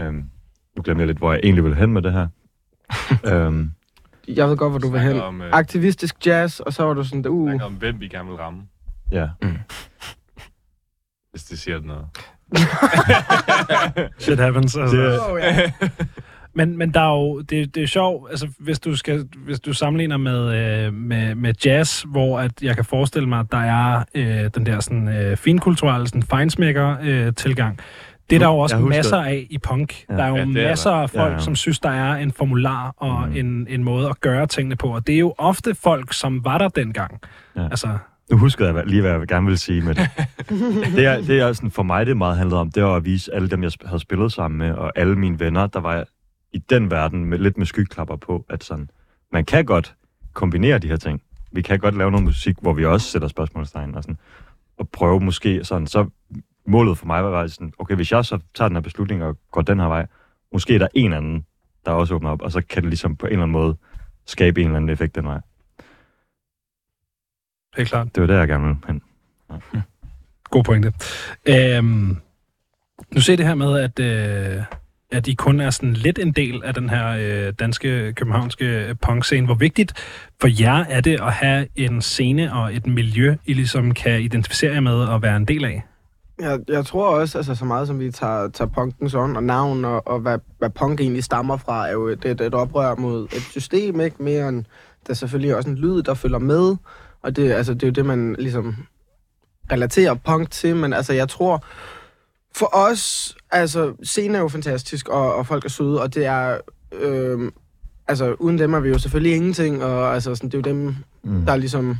Øhm, nu glemmer jeg lidt, hvor jeg egentlig vil hen med det her. øhm, jeg ved godt, hvor du vil hen. Om, øh, Aktivistisk jazz, og så var du sådan, uh, snakker om, hvem vi gerne vil ramme, Ja. hvis det siger noget. Shit happens. Altså. Det, oh, ja. Men, men der er jo, det, det er sjovt, altså hvis du, skal, hvis du sammenligner med, øh, med, med jazz, hvor at jeg kan forestille mig, at der er øh, den der sådan, øh, finkulturelle, sådan feinsmækker øh, tilgang. Det er der jo også husker- masser af i punk. Ja. der er jo Ja, er masser af folk, Ja, ja. som synes, der er en formular og Mm. en, en måde at gøre tingene på. Og det er jo ofte folk, som var der dengang. Ja. Altså, nu huskede jeg lige, hvad jeg gerne ville sige med det. det, er, det er sådan, for mig, det meget handlede om, det var at vise alle dem, jeg havde spillet sammen med, og alle mine venner, der var i den verden med lidt med skyklapper på, at sådan, man kan godt kombinere de her ting. Vi kan godt lave noget musik, hvor vi også sætter spørgsmålstegn og sådan, og prøve måske sådan, så målet for mig var sådan, okay, hvis jeg så tager den her beslutning og går den her vej, måske er der en anden, der også åbner op, og så kan det ligesom på en eller anden måde skabe en eller anden effekt den vej. helt klart. Det var der, jeg gerne ville hen. God pointe. Øhm, nu ser det her med, at, øh, at I kun er sådan lidt en del af den her øh, danske, københavnske punkscene. Hvor vigtigt for jer er det at have en scene og et miljø, I ligesom kan identificere jer med og være en del af? Jeg, jeg tror også, altså så meget som vi tager, tager punkens ånd og navn, og, og hvad, hvad punk egentlig stammer fra, er jo et, et, et oprør mod et system, ikke? Mere end, der er selvfølgelig også en lyd, der følger med, og det, altså, det er jo det, man ligesom relaterer punk til, men altså jeg tror, for os, altså scenen er jo fantastisk, og, og folk er søde, og det er, øh, altså uden dem er vi jo selvfølgelig ingenting, og altså sådan, det er jo dem, Mm. der ligesom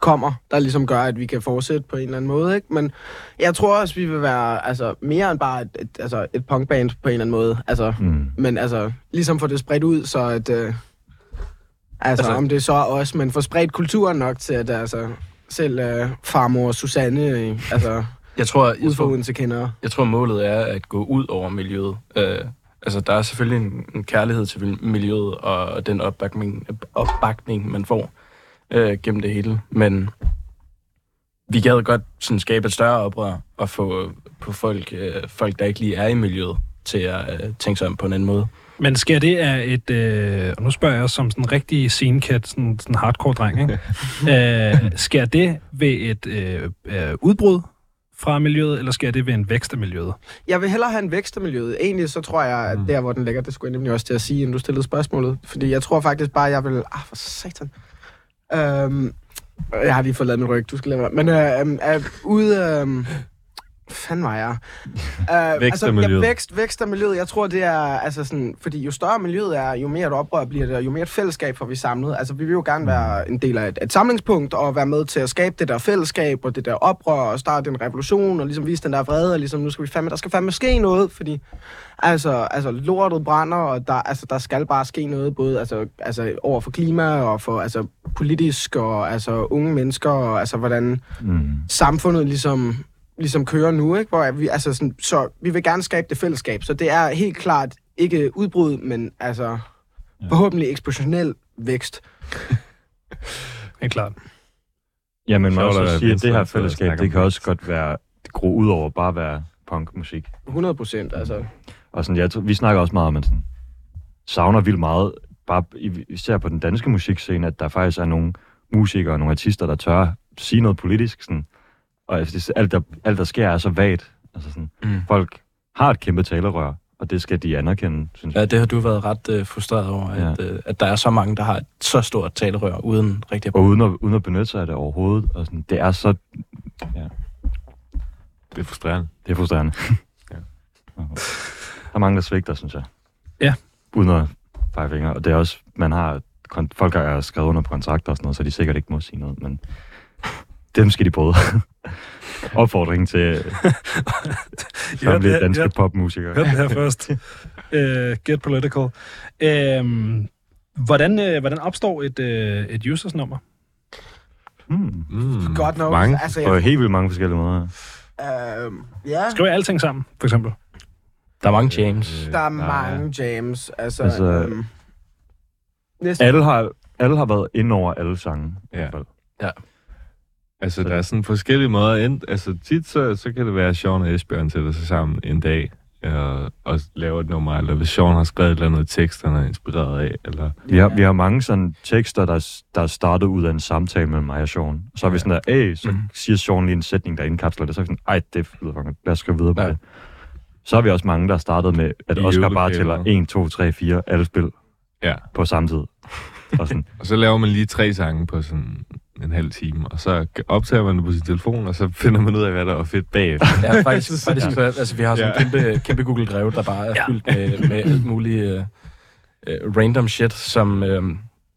kommer, der ligesom gør, at vi kan fortsætte på en eller anden måde, ikke? Men jeg tror også, vi vil være altså, mere end bare et, et, altså, et punkband på en eller anden måde. Altså, Mm. men altså, ligesom få det spredt ud, så at... Øh, altså, Altså- om det er så os, men få spredt kulturen nok til, at altså, selv øh, farmor Susanne, øh, altså, Jeg tror, jeg for tror, Odense kender. jeg tror, målet er at gå ud over miljøet. Øh, altså, der er selvfølgelig en, en kærlighed til miljøet og den opbakning, opbakning man får øh, gennem det hele. Men vi gad godt sådan, skabe et større oprør og få på folk, øh, folk, der ikke lige er i miljøet, til at øh, tænke sig om på en anden måde. Men sker det af et, øh, og nu spørger jeg som sådan en rigtig scenekat, sådan, sådan hardcore dreng, ikke? øh, sker det ved et øh, øh, udbrud fra miljøet, eller sker det ved en vækst af miljøet? Jeg vil hellere have en vækst af miljøet. Egentlig så tror jeg, at der, hvor den ligger, det skulle jeg nemlig også til at sige, inden du stillede spørgsmålet. Fordi jeg tror faktisk bare, jeg vil... Ah, for satan. Øhm, jeg har lige fået lavet min ryg, du skal lade være. Men øh, øh, øh, ude... Øh, fanden var jeg? Øh, Vækst af miljøet. Ja, vækst, vækst af miljøet. Jeg tror, det er... Altså sådan, fordi jo større miljøet er, jo mere et oprør bliver det, og jo mere et fællesskab får vi samlet. Altså, vi vil jo gerne være en del af et, et samlingspunkt, og være med til at skabe det der fællesskab, og det der oprør, og starte en revolution, og ligesom vise den der vrede, og ligesom, nu skal vi fandme, der skal fandme ske noget, fordi altså, altså lortet brænder, og der, altså, der skal bare ske noget, både altså, altså, over for klima, og for altså, politisk, og altså, unge mennesker, og altså, hvordan Mm. samfundet ligesom, ligesom kører nu, ikke? Hvor er vi, altså sådan, så vi vil gerne skabe det fællesskab, så det er helt klart ikke udbrud, men altså forhåbentlig eksponentiel vækst. Helt klart. Ja, men man også at sige, at det her fællesskab, det kan også godt være gro ud over bare at være punkmusik. 100 procent, altså. Og sådan, jeg, tror- vi snakker også meget om, at sådan, savner vildt meget, bare i- især på den danske musikscene, at der faktisk er nogle musikere og nogle artister, der tør sige noget politisk. Sådan, og altså, det, alt, der, alt, der sker, er så vagt. Altså sådan, Mm. folk har et kæmpe talerør, og det skal de anerkende, synes jeg. Ja, det har du været ret øh, frustreret over, Ja. at, øh, at der er så mange, der har et så stort talerør, uden rigtig at Og uden at, uden at benytte sig af det overhovedet. Og sådan, det er så... Det er frustrerende. Det er frustrerende. Ja. Der er mange, der svigter, synes jeg. Ja. Uden at pege fingre. Og det er også, man har, folk har skrevet under på kontrakter og sådan noget, så de sikkert ikke må sige noget, men dem skal de bryde. Opfordring til samtlige danske ja. popmusikere. Hør det her først. Uh, get political. Uh, hvordan, uh, hvordan opstår et, uh, et users-nummer? Hmm. Mm. Godt nok. Mange. Altså, På jeg, helt vildt mange forskellige måder. øh, ja, Skriver jeg alting sammen, for eksempel? Der er mange James. der er mange jams. Altså, Altså, altså øhm, næsten, Alle har, alle har været inde over alle sange. i Ja. hvert fald. Altså, der er sådan forskellige måder. Ent, altså, tit så, så kan det være, at Sean og Esbjørn sætter sig sammen en dag. og, og laver et nummer, eller hvis Sean har skrevet et eller andet tekst, han er inspireret af, eller... Vi har, vi har mange sådan tekster, der, der er startet ud af en samtale mellem mig og Sean. Så er vi sådan der, hey, så Mhm. siger Sean lige en sætning, der indkapsler det. Så er vi sådan, ej, det lyder fucking. Lad os skrive videre på Ja. det. Så har vi også mange, der er startet med, at I Oscar bare tæller 1, 2, 3, 4, alle spil Ja. på samme tid. Og sådan, Og så laver man lige tre sange på sådan en halv time, og så optager man det på sin telefon, og så finder man ud af, hvad der er fedt bagefter. Ja, faktisk, faktisk så, altså, vi har sådan en Ja. kæmpe, kæmpe Google Drive, der bare er fyldt med, med alt muligt uh, uh, random shit, som, uh,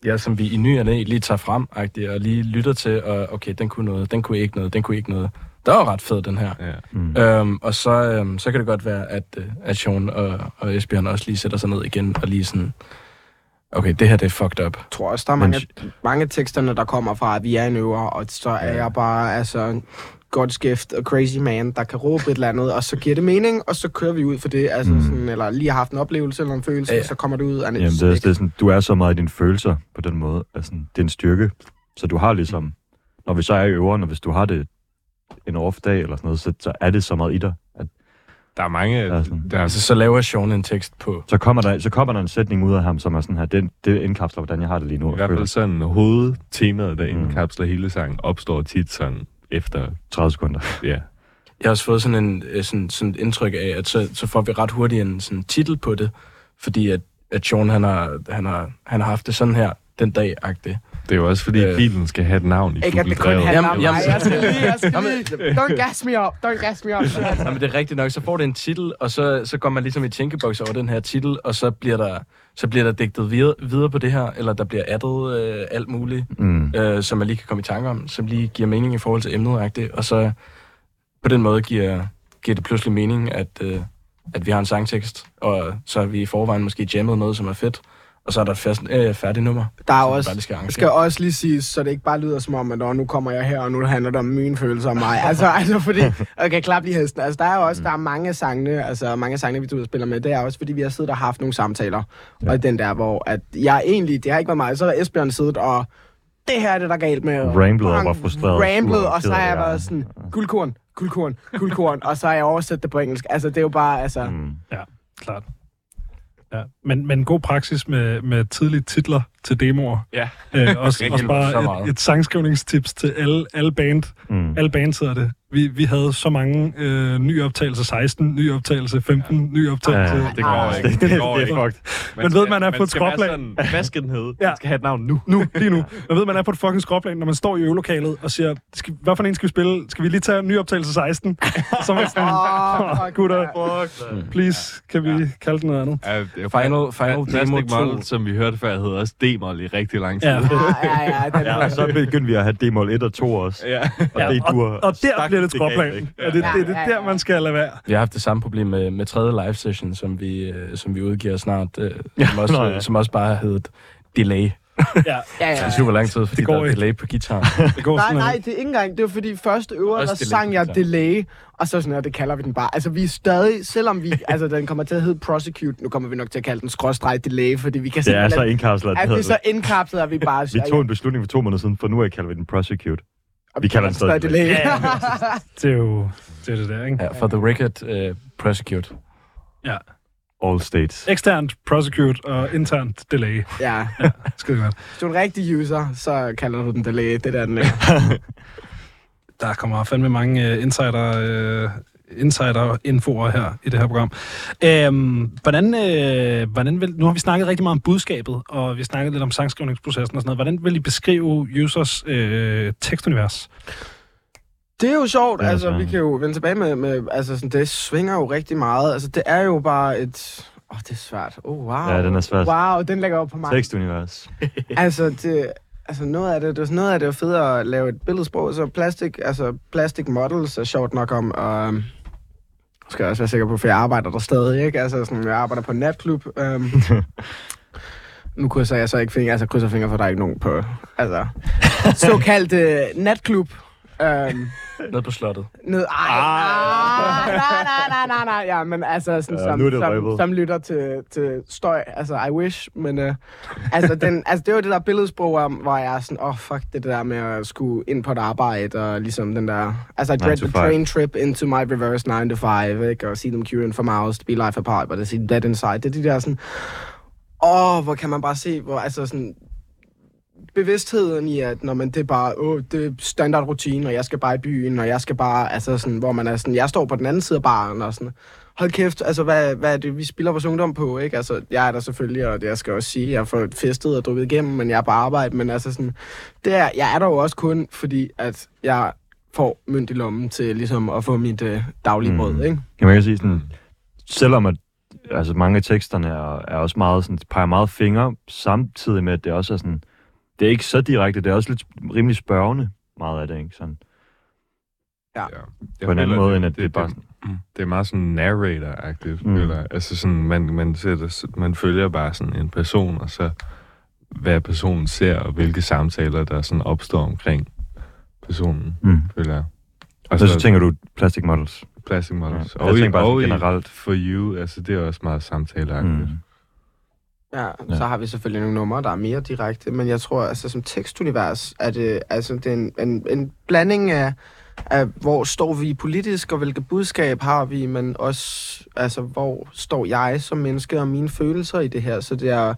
ja, som vi i ny og næ lige tager frem, og lige lytter til, og okay, den kunne noget, den kunne ikke noget, den kunne ikke noget. Det var ret fed, den her. Ja. mm. Øhm, og så, øhm, så kan det godt være, at, at Sean og, og Esbjørn også lige sætter sig ned igen og lige sådan, okay, det her det er fucked up. Jeg tror også, der er Men- mange, mange af teksterne, der kommer fra, at vi er en øver, og så er jeg bare, altså, godt skift og crazy man, der kan råbe et eller andet, og så giver det mening, og så kører vi ud for det, altså Mm. sådan, eller lige har haft en oplevelse eller en følelse, Ja, ja. så kommer det ud. Og Jamen, det er, det er sådan, du er så meget i dine følelser på den måde. Altså, det er en styrke. Så du har ligesom, når vi så er i øveren, og hvis du har det en off-dag eller sådan noget, så, så er det så meget i dig. Der er mange... Ja, sådan. Der er, Altså, så laver Sean en tekst på, så, kommer der, så kommer der en sætning ud af ham, som er sådan her, det, det indkapsler, hvordan jeg har det lige nu. I hvert fald sådan hovedtemaet, der Mm. indkapsler hele sangen, opstår tit sådan efter, 30 sekunder. ja. Jeg har også fået sådan, en, øh, sådan, sådan et indtryk af, at så, så får vi ret hurtigt en sådan titel på det, fordi at, at Sean, han har, han, har, han har haft det sådan her den dag-agtigt. Det er jo også fordi, Øh. filen skal have et navn i Ikke at det kun handler om Jamen, mig. jamen, Jeg skal lige, jeg skal lige. Don't gas me up, don't gas me up. Ja, men det er rigtigt nok. Så får det en titel, og så, så går man ligesom i tænkeboks over den her titel, og så bliver der, så bliver der digtet videre, videre på det her, eller der bliver addet øh, alt muligt, Mm. øh, som man lige kan komme i tanke om, som lige giver mening i forhold til emnet, og så på den måde giver, giver det pludselig mening, at, øh, at vi har en sangtekst, og så har vi i forvejen måske jammet noget, som er fedt, og så er der et fast, øh, færdigt nummer. Der er også, bare skal det arrangere. skal også lige siges, så det ikke bare lyder som om, at "Nå, nu kommer jeg her, og nu handler det om mine følelser om mig. Altså, altså fordi, okay, klap lige hesten. Altså, der er jo også, der er mange sangene, altså mange sangene, vi du spiller med, det er også, fordi vi har siddet og haft nogle samtaler. Ja. Og den der, hvor at jeg egentlig, det har ikke været mig, så har Esbjørn siddet og, det her er det, der er galt med. og Ramblet og var frustreret. Ramblet, sur og så har jeg ja. været sådan, guldkorn, guldkorn, guldkorn, og så har jeg oversat det på engelsk. Altså, det er jo bare, altså... Mm. Klart. Ja. Men, men god praksis med, med tidlige titler til demoer. Ja. Øh, også, Det også bare meget. et, et sangskrivningstips til alle, alle band. Mm. Alle bands hedder det. Vi, vi havde så mange øh, ny optagelse 16, ny optagelse 15, ja. ny optagelse. Ja, Det går ikke. Det, Det det, går det ikke. er fucked. Men ved, man er på et skal være skråplan. sådan, Hvad skal den hedde? Ja. Skal have et navn nu. nu, lige nu. Man ved, man er på et fucking skråplan, når man står i øvelokalet og siger, skal, hvad for en skal vi spille? Skal vi lige tage ny optagelse 16? Så man sådan, oh, fuck, gutter, ja. please, kan vi kalde den noget andet? Ja, det er Final- final Plastic demo to. Model, som vi hørte før, hedder også D-mol i rigtig lang tid. Ja. Ja, ja, ja, den Ja, og så begyndte vi at have D-mål 1 og 2 også. ja. Og Ja, det og, dur og der bliver det skråplan. Ja, det, det, det, det er der, man skal lade være. Vi har haft det samme problem med, med tredje live session, som vi, øh, som vi udgiver snart, øh, som, også, nå ja. som også bare hedder delay. Ja, Ja, ja, Det er super lang tid, fordi Det går der er delay på guitar. det går Nej, nej, det er ikke engang. Det var fordi første øver, der delay sang jeg delay, og så sådan, og det kalder vi den bare. Altså, vi er stadig, selvom vi, altså, den kommer til at hedde prosecute, nu kommer vi nok til at kalde den skråstreg delay, fordi vi kan Det er så indkapslet, at det vi så hedder indkapslet, at vi bare... Vi tog en beslutning for to måneder siden, for nu af kalder vi den prosecute. og vi kalder den stadig delay. Ja, ja, Det er jo det, er det der, ikke? Ja, for the record, uh, prosecute. All states. Eksternt prosecute og internt delay. ja. Skide godt. Hvis du er en rigtig user, så kalder du den delay. Det der, den er. Der kommer fandme mange uh, insider, uh, insider-infoer her i det her program. Øhm, hvordan, øh, hvordan vil, nu har vi snakket rigtig meget om budskabet, og vi har snakket lidt om sangskrivningsprocessen og sådan noget. Hvordan vil I beskrive users øh, tekstunivers? Det er jo sjovt, altså så- vi kan jo vende tilbage med, med altså sådan, det svinger jo rigtig meget. Altså det er jo bare et... Åh, oh, det er svært. Oh, wow. Ja, den er svær. Wow, den lægger op på mig. Tekstunivers. altså, det, altså noget af det, det, er- noget af det er fedt at lave et billedsprog, så plastik, altså plastic models er sjovt nok om, og øhm, skal jeg også være sikker på, for jeg arbejder der stadig, ikke? Altså sådan, jeg arbejder på en natklub. Øhm, nu krydser jeg så ikke fingre, altså krydser fingre for, der er ikke nogen på, altså, såkaldt øh, natklub. Øhm, Nede på slottet. Ned, ej, ah. nej, nej, nej, nej, nej, ja, men altså, sådan, Ja, som, som, røbet. som, lytter til, til støj, altså, I wish, men uh, altså, den, altså, det var det der billedsprog om, hvor jeg er sådan, åh, oh, fuck, det der med at skulle ind på et arbejde, og ligesom den der, altså, I dread the train trip into my reverse 9 to 5, ikke, og see them queuing for miles to be life apart, but I see dead inside, det er de der sådan, åh, oh, hvor kan man bare se, hvor, altså sådan, bevidstheden i, at når man det er bare, åh, det er standard rutine, og jeg skal bare i byen, og jeg skal bare, altså sådan, hvor man er sådan, jeg står på den anden side af baren, og sådan, hold kæft, altså hvad, hvad er det, vi spiller vores ungdom på, ikke? Altså, jeg er der selvfølgelig, og det jeg skal også sige, jeg fået festet og drukket igennem, men jeg er på arbejde, men altså sådan, det er, jeg er der jo også kun, fordi at jeg får mønt i lommen til ligesom at få mit øh, daglige Mm. brød, ikke? Kan man kan sige sådan, selvom at altså mange af teksterne er, er også meget sådan, peger meget fingre, samtidig med, at det også er sådan, det er ikke så direkte, det er også lidt rimelig spørgende, meget af det, ikke? Sådan, Ja. på en anden måde, end at det, er bare sådan, Det er meget sådan narrator-agtigt, Mm. eller altså sådan, man, man, sætter, man følger bare sådan en person, og så hvad personen ser, og hvilke samtaler, der sådan opstår omkring personen, mm. føler jeg. Og så, så tænker du Plastic Models. Plastic Models. Ja. Ja. Jeg Og, i, og generelt. For You, altså det er også meget samtaleagtigt. Mm. Ja, Ja. så har vi selvfølgelig nogle numre, der er mere direkte, men jeg tror, altså som tekstunivers, er det, altså, det er en, en, en blanding af, af, hvor står vi politisk, og hvilket budskab har vi, men også, altså, hvor står jeg som menneske og mine følelser i det her, så det er,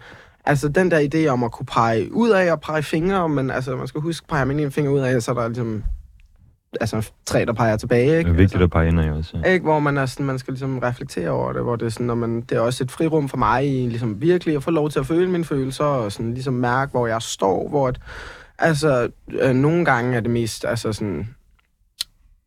altså den der idé om at kunne pege ud af og pege fingre, men altså, man skal huske, peger man en finger ud af, så er der ligesom, altså, tre, der peger tilbage, Det ikke? er vigtigt altså, at pege ind i også. Ja. ikke, hvor man, er sådan, man skal ligesom reflektere over det, hvor det er sådan, når man, det er også et frirum for mig i ligesom virkelig at få lov til at føle mine følelser, og sådan ligesom mærke, hvor jeg står, hvor at, altså, øh, nogle gange er det mest, altså sådan,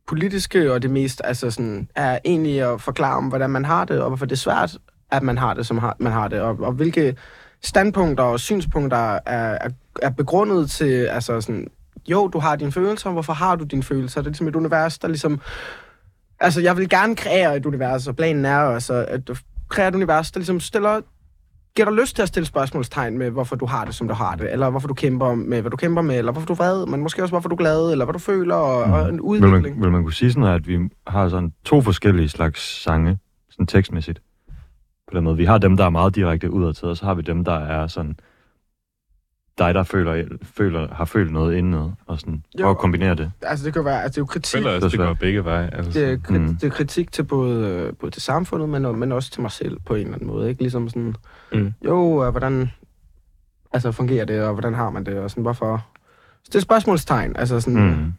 politiske, og det mest, altså sådan, er egentlig at forklare om, hvordan man har det, og hvorfor det er svært, at man har det, som har, man har det, og, og hvilke standpunkter og synspunkter er, er, er begrundet til, altså sådan, jo, du har dine følelser, hvorfor har du dine følelser? Det er ligesom et univers, der ligesom Altså, jeg vil gerne kreere et univers, og planen er også at du kreere et univers, der ligesom stiller giver dig lyst til at stille spørgsmålstegn med, hvorfor du har det, som du har det, eller hvorfor du kæmper med, hvad du kæmper med, eller hvorfor du er vred, men måske også, hvorfor du er glad, eller hvad du føler, og, og en Vil udvikling. man, vil man kunne sige sådan, at vi har sådan to forskellige slags sange, sådan tekstmæssigt? På den måde. Vi har dem, der er meget direkte udadtil, og så har vi dem, der er sådan dig, der føler, føler, har følt noget indeni, og sådan prøv Jo. at kombinere det. Altså, det kan være, altså, det er jo kritik. føler også, det går begge veje. Altså, Det er, kri- Mm. det er kritik til både, øh, både til samfundet, men, men også til mig selv på en eller anden måde. Ikke? Ligesom sådan, Mm. jo, øh, hvordan altså, fungerer det, og hvordan har man det, og sådan, hvorfor... Så det er spørgsmålstegn, altså sådan, mm. Mm.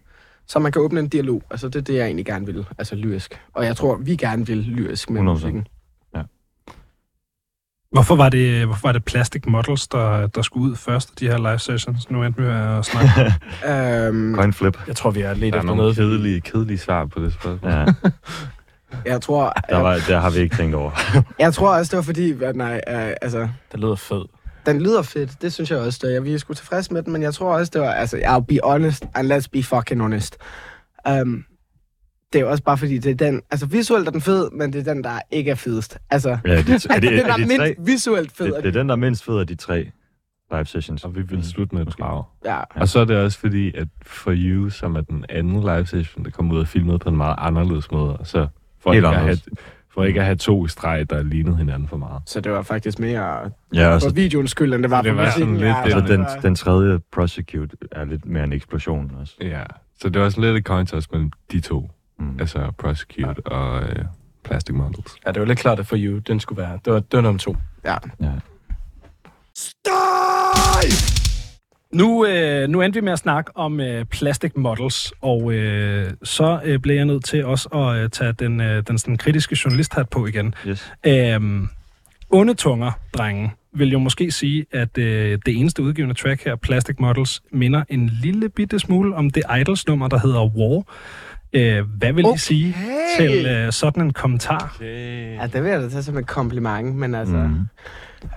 så man kan åbne en dialog. Altså, det er det, jeg egentlig gerne vil, altså lyrisk. Og jeg tror, vi gerne vil lyrisk med 100%. musikken. Hvorfor var det, hvorfor var det Plastic Models, der, der skulle ud først af de her live sessions? Nu endte vi at snakke. Øhm, Coin flip. Jeg tror, vi er lidt der er efter nogle noget. kedelige, kedelige svar på det spørgsmål. Ja, jeg, tror, der, jeg, var, der har vi ikke tænkt over. jeg tror også, det var fordi, at nej, øh, altså, Det lyder fedt. den lyder fedt. Det synes jeg også, det er. Vi er sgu tilfredse med den, men jeg tror også, det var, altså, I'll be honest, and let's be fucking honest. Um, det er jo også bare fordi, det er den, altså visuelt er den fed, men det er den, der ikke er fedest. Altså, Ja, er de, er de, den, der er er mindst tre? visuelt fed. Det, det er den, der er mindst fed af de tre live sessions. Og vi vil slutte med et brag. Ja, Og så er det også fordi, at For You, som er den anden live session, der kommer ud og filmet på en meget anderledes måde, og så for Helt ikke, at have, for ikke at have to streg, der lignede hinanden for meget. så det var faktisk mere Ja, og for videoens skyld, end det var det for var musikken. sådan lidt ja, det, så det den, var- den tredje Prosecute er lidt mere en eksplosion også. Ja, så det var sådan lidt et coin toss mellem de to. Mm. Altså Prosecute ja. og øh, Plastic Models. Ja, det var lidt klart, at for you, den skulle være. Det var, det var nummer to. ja. Ja. Nu, øh, nu endte vi med at snakke om øh, plastic models, og øh, så øh, blev jeg nødt til også at øh, tage den, øh, den sådan, kritiske journalisthat på igen. Yes. Øhm, onde tunger, drenge, vil jo måske sige, at øh, det eneste udgivende track her, Plastic Models, minder en lille bitte smule om det Idols-nummer, der hedder War. Øh, hvad vil I Okay. sige til øh, sådan en kommentar? Okay. ja, det vil jeg da tage som et kompliment, men altså... Mm.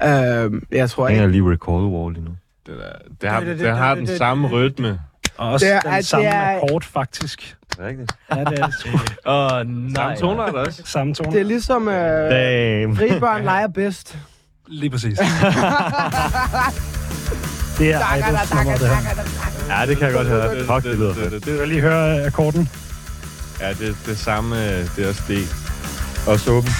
Øhm, jeg tror Jeg ikke... kan lige recall wall lige nu. Det, der, det, har, Det- det- det, har det- den det- samme det- rytme. Og også Det er- den samme det er- akkord, faktisk. Rigtigt. Ja, det er det. sgu. Åh, oh, nej. Samme toner er der også. Samme tone. Det er ligesom... Øh, Damn. frie børn leger bedst. Lige præcis. det er Idols-nummer, det her. Ja, det kan jeg godt høre. Fuck, det lyder fedt. Du kan lige høre akkorden. Ja, det, det samme, det er også det. Også åben.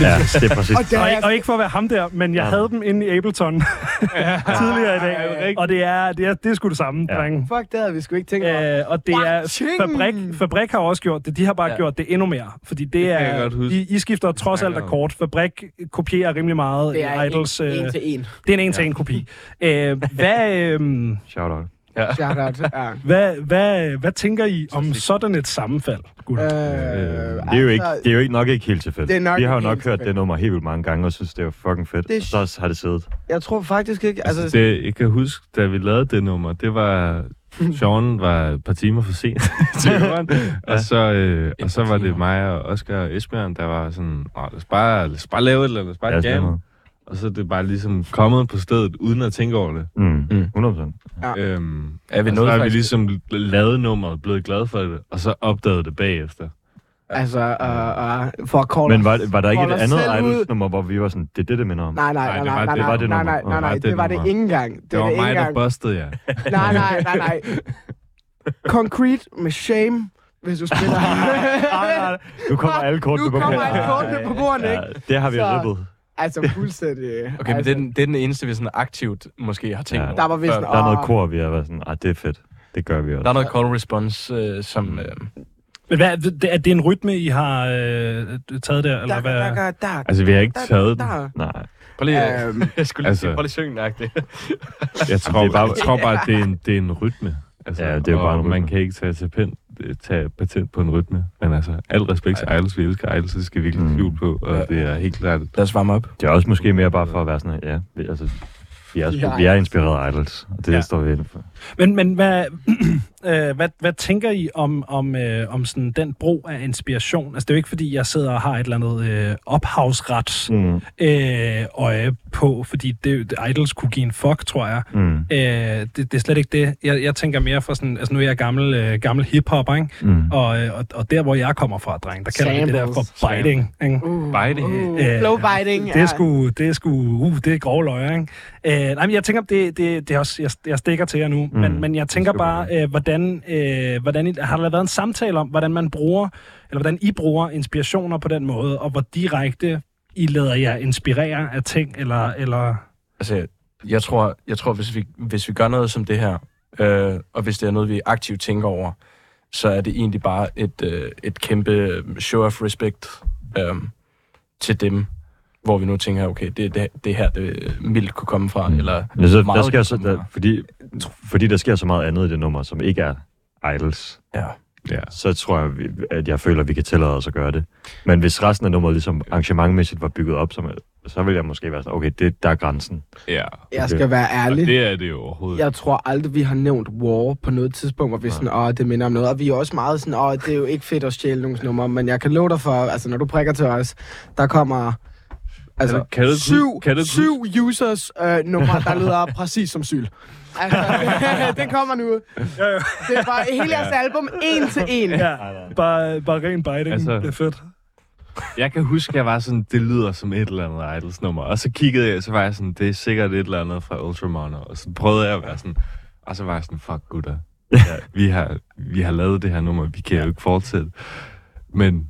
Ja, det er præcis. Og der Og, er ikke- og ikke for at være ham der, men jeg Ja. havde dem inde i Ableton tidligere i dag. Og det er, det er, det er sgu det samme, Ja. drenge. Fuck, det havde vi sgu ikke tænkt over. Øh, og det er! Fabrik, Fabrik har også gjort det. De har bare ja. Ja. gjort det endnu mere. Fordi det, jeg er... godt huske. I, I skifter trods alt akkord. Fabrik kopierer rimelig meget det er Idols. en, øh, en til en. det er en en-til-en kopi. Øh, hvad, øh, Shout out. Shout out. Ja. hvad, hvad, hvad tænker I om sådan et sammenfald, gutter? Øh, Det er jo ikke, det er jo ikke nok ikke helt tilfældigt. Vi har jo nok hørt det nummer helt vildt mange gange, og synes, det er fucking fedt. Det er. Og så har det siddet. Jeg tror faktisk ikke... Altså, Altså, det, jeg kan huske, da vi lavede det nummer, det var... Sean var et par timer for sent til øveren, og, så, øh, og så var det mig og Oscar og Esbjørn, der var sådan, Åh, lad, os bare, lad os bare lave et eller andet, lad os bare Ja, Og så er det bare ligesom kommet på stedet, uden at tænke over det. Mm. Mm. 100%. Ja. Øhm, Er vi og så har vi faktisk- ligesom lavet nummeret, blevet glade for det, og så opdaget det bagefter. altså uh, uh, for at call Men var, var der ikke et andet. Idols-nummer, hvor vi var sådan, det er det, det minder om? Nej, nej, Nej, nej, det var nej, det- nej, nej, nej, nej, nej, Det var det ikke engang. Det, Det var mig, der bustede jer. Nej, nej, nej, nej. Concrete med shame, hvis du spiller. Nu kommer alle kortene nu på kommer bordet. alle kortene på bordet, ikke? det har vi rippet. Altså fuldstændig. Okay, men altså, det er, den, det er den eneste, vi sådan aktivt måske har tænkt Ja. over. Der var vist en- Der er noget kor, vi har været sådan, ah, det er fedt. Det gør vi Der er også. noget call response, øh, som... Øh, Men hvad, det- er det en rytme, I har øh, taget der? Eller hvad? der, der, der, Altså, vi har ikke taget den. Nej. prøv lige, Øhm, jeg skulle lige altså- sige, prøv lige synge nøjagtigt. Jeg tror, det bare- jeg tror bare, at det er en, det er en rytme. Altså, Ja, det er bare en rytme. Man kan ikke tage, til pen, tage patent på en rytme. Men altså, al respekt til Idols, vi elsker Idols, det skal vi virkelig Mm. tvivl på. Og Ja. det er helt klart... Lad os varme op. Det er også måske mere bare for at være sådan, ja, vi, altså, vi er, vi er inspireret af Idols, og det Ja. står vi inden for. Men, men hvad, øh, hvad, hvad tænker I om, om, øh, om sådan den brug af inspiration? Altså, det er jo ikke, fordi jeg sidder og har et eller andet øh, ophavsrets Mm. øh, øje på, fordi det, det Idols kunne give en fuck, tror jeg. Mm. Øh, det, det er slet ikke det. Jeg, jeg tænker mere for sådan, altså nu er jeg gammel, øh, gammel hiphopper, ikke? Mm. Og, øh, og, og der, hvor jeg kommer fra, dreng, der kalder vi det der for biting, ikke? Uh, Biting. Uh, Øh, flow biting. Det er sgu, det er sgu, uh, det er grove løjer, ikke? Øh, nej, men jeg tænker, det, det, det er også, jeg, jeg stikker til jer nu, mm, men, men jeg tænker bare, øh, hvordan, øh, hvordan, I- har der været en samtale om, hvordan man bruger, eller hvordan I bruger inspirationer på den måde, og hvor direkte I lader jer inspirere af ting, eller, eller? Altså, jeg tror, jeg tror hvis, vi, hvis vi gør noget som det her, øh, og hvis det er noget, vi aktivt tænker over, så er det egentlig bare et, øh, et kæmpe show of respect øh, til dem, hvor vi nu tænker, okay, det er det, det her, det mildt kunne komme fra, Mm. eller Men så, der meget sker kunne så, der, fordi, fordi der sker så meget andet i det nummer, som ikke er Idols, Ja. Ja. så tror jeg, vi- at jeg føler, at vi kan tillade os at gøre det. Men hvis resten af nummeret ligesom arrangementmæssigt var bygget op, som, så vil jeg måske være sådan, okay, det, der er grænsen. Ja. Jeg skal være Og ærlig. det er det jo overhovedet. Jeg tror aldrig, vi har nævnt War på noget tidspunkt, hvor vi er sådan, åh, det minder om noget. Og vi er også meget sådan, åh, det er jo ikke fedt at stjæle nogle numre, men jeg kan love dig for, altså når du prikker til os, der kommer altså, Kan ikke syv, kan ikke syv users øh, numre, der lyder præcis som syl. Altså, det kommer nu. Det er bare hele jeres album, en til en. ja, bare, bare ren biting, altså, Altså- det er fedt. Jeg kan huske, jeg var sådan, det lyder som et eller andet Idols nummer. Og så kiggede jeg, så var jeg sådan, det er sikkert et eller andet fra Ultramono. Og så prøvede jeg at være sådan, og så var jeg sådan, fuck gutter. Ja, vi, har, vi har lavet det her nummer, vi kan jo ikke fortsætte. Men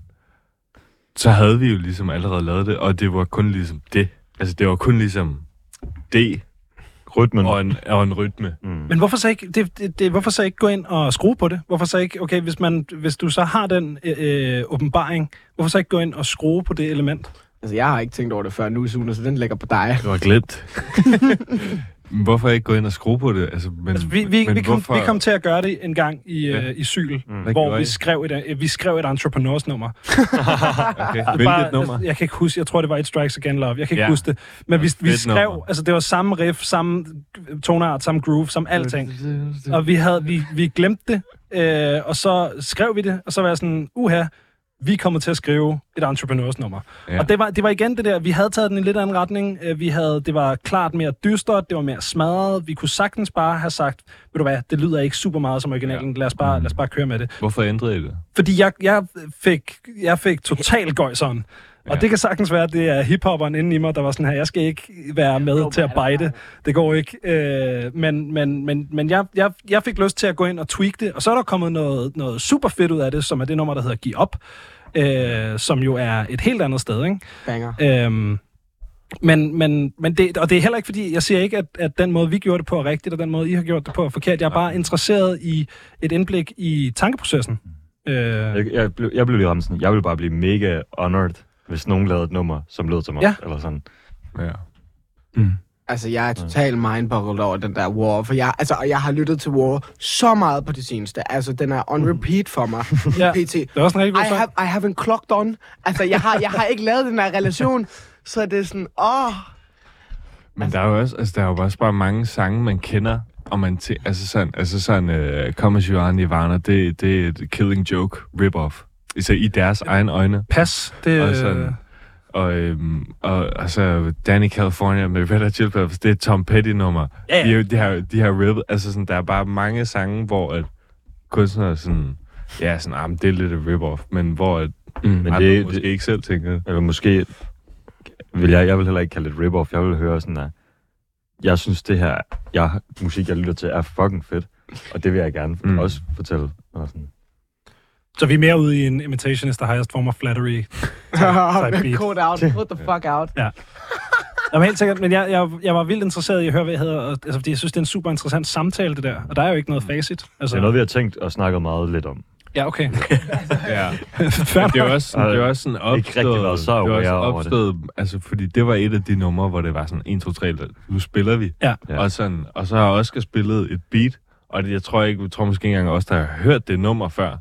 så havde vi jo ligesom allerede lavet det, og det var kun ligesom det. Altså, det var kun ligesom det Rytmen. og en, og en rytme. Mm. Men hvorfor så, ikke, det, det, det, hvorfor så ikke gå ind og skrue på det? Hvorfor så ikke, okay, hvis, man, hvis du så har den øh, øh, åbenbaring, hvorfor så ikke gå ind og skrue på det element? Altså, jeg har ikke tænkt over det før nu, Sune, så den ligger på dig. Det var glemt. Hvorfor ikke gå ind og skrue på det? Altså, men, Altså, vi, vi, men vi, kom, hvorfor- vi kom til at gøre det en gang i, Ja. øh, i Syl, Mm. Hvor vi I? skrev, et, øh, vi skrev et entrepreneursnummer. Okay. Hvilket Bare, nummer? Jeg, jeg kan ikke huske, jeg tror, det var It Strikes Again Love. Jeg kan ikke Ja. huske det. Men vi, vi skrev, nummer. altså det var samme riff, samme toneart, samme groove, samme alting. Og vi, havde, vi, vi glemte det, øh, og så skrev vi det, og så var jeg sådan, uha, vi kommer til at skrive et entrepreneursnummer. Ja. Ja. Og det var, det var igen det der, vi havde taget den i en lidt anden retning. Øh, Vi havde, det var klart mere dystert, det var mere smadret. Vi kunne sagtens bare have sagt, ved du hvad, det lyder ikke super meget som originalen, lad os bare, lad os bare køre med det. Hvorfor ændrede I det? Fordi jeg, jeg, fik, jeg fik total gøjseren Og Ja. det kan sagtens være, at det er hiphopperen inde i mig, der var sådan her, jeg skal ikke være med til at bite. Det går ikke. Øh, men men, men, men jeg, jeg, jeg fik lyst til at gå ind og tweak det, og så er der kommet noget, noget super fedt ud af det, som er det nummer, der hedder Giv op, øh, som jo er et helt andet sted, ikke? Banger. Øhm, men, men, men det, og det er heller ikke fordi, jeg siger ikke, at, at den måde, vi gjorde det på er rigtigt, og den måde, I har gjort det på er forkert. Jeg er bare interesseret i et indblik i tankeprocessen. Øh, Jeg, jeg, blev, jeg blev lige ramt sådan, jeg ville bare blive mega honored, hvis nogen lavede et nummer, som lød som os, Ja. eller sådan. Ja. Altså, jeg er totalt mindboggled over den der War, for jeg, altså, og jeg har lyttet til War så meget på det seneste. Altså, den er on repeat for mig. Ja. PT. det er også en rigtig god I have, I haven't clocked on. Altså, jeg har, jeg har ikke lavet den her relation, så det er sådan, åh, Men der er jo også, altså, der er jo også bare mange sange, man kender, og man til, altså sådan, altså sådan, uh, Come As You Are Nirvana, det, det er et Killing Joke rip-off. Altså i deres egen øjne. Pas. Det, Og sådan, og, øhm, og altså, Danny California med Red Hot Chili Peppers, det er Tom Petty-nummer. Ja, ja. De, er jo- de, har, de har rippet, altså sådan, der er bare mange sange, hvor at kunstnere sådan, ja, sådan, ah, men det er lidt et rip-off, men hvor at Mm. men andre det- måske det- ikke selv tænker, Eller måske vil jeg, jeg vil heller ikke kalde det et rip-off. Jeg vil høre sådan der, jeg synes det her, jeg, musik, jeg lytter til, er fucking fedt. Og det vil jeg gerne Mm. også fortælle. Eller sådan. Så vi er mere ude i en imitation is the highest form of flattery. type beat. Code out, put the fuck out. Jamen helt sikkert, men jeg, jeg, jeg var vildt interesseret i at høre, hvad jeg hedder, og, altså, fordi jeg synes, det er en super interessant samtale, det der. Og der er jo ikke noget facit. Altså, Det er noget, vi har tænkt og snakket meget lidt om. Ja, okay. ja. Men det er også, sådan, det er også sådan Ikke rigtig opstået, været så det er også over det. opstået, altså fordi det var et af de numre, hvor det var sådan 1, 2, 3, nu spiller vi. Ja. Ja. Og, sådan, og så har Oscar spillet et beat, og det, jeg tror ikke, jeg tror måske ikke engang også, der har hørt det nummer før.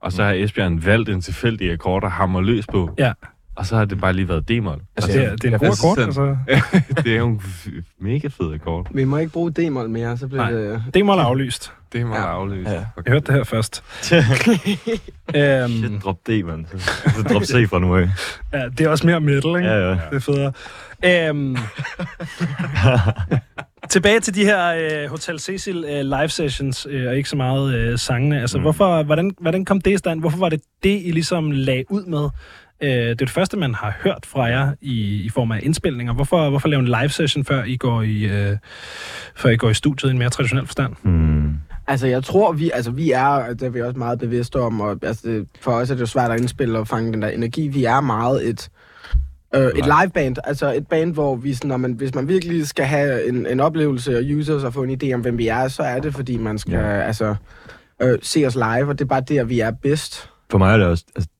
Og så har Esbjørn valgt en tilfældig akkord og hammer løs på. Ja. Og så har det bare lige været d-mol. Altså, det, er, det er en god altså, akkord, altså. det er jo en f- mega fed akkord. Vi må ikke bruge d-mol mere, så bliver Nej. det... Må er aflyst. Det er meget Ja. afløst. Ja. Jeg hørte det her først. øhm, Shit, drop D, mand. Så, så drop C fra nu af. ja, det er også mere metal, ikke? Ja, ja. Det er federe. Øhm, tilbage til de her øh, Hotel Cecil øh, live sessions, øh, og ikke så meget øh, sangene. Altså, mm. hvorfor, hvordan, hvordan kom det i stand? Hvorfor var det det, I ligesom lagde ud med? Øh, det er det første, man har hørt fra jer i, i form af indspilninger. Hvorfor, hvorfor lave en live session, før I går i, øh, før I går i studiet i en mere traditionel forstand? Hmm. Altså, jeg tror, vi, altså, vi er, det er vi også meget bevidste om, og altså, for os er det jo svært at indspille og fange den der energi. Vi er meget et, øh, et live band, altså et band, hvor vi, sådan, når man, hvis man virkelig skal have en, en oplevelse og use os og få en idé om, hvem vi er, så er det, fordi man skal Ja. altså, øh, se os live, og det er bare der, vi er bedst. For mig er det også... Altså,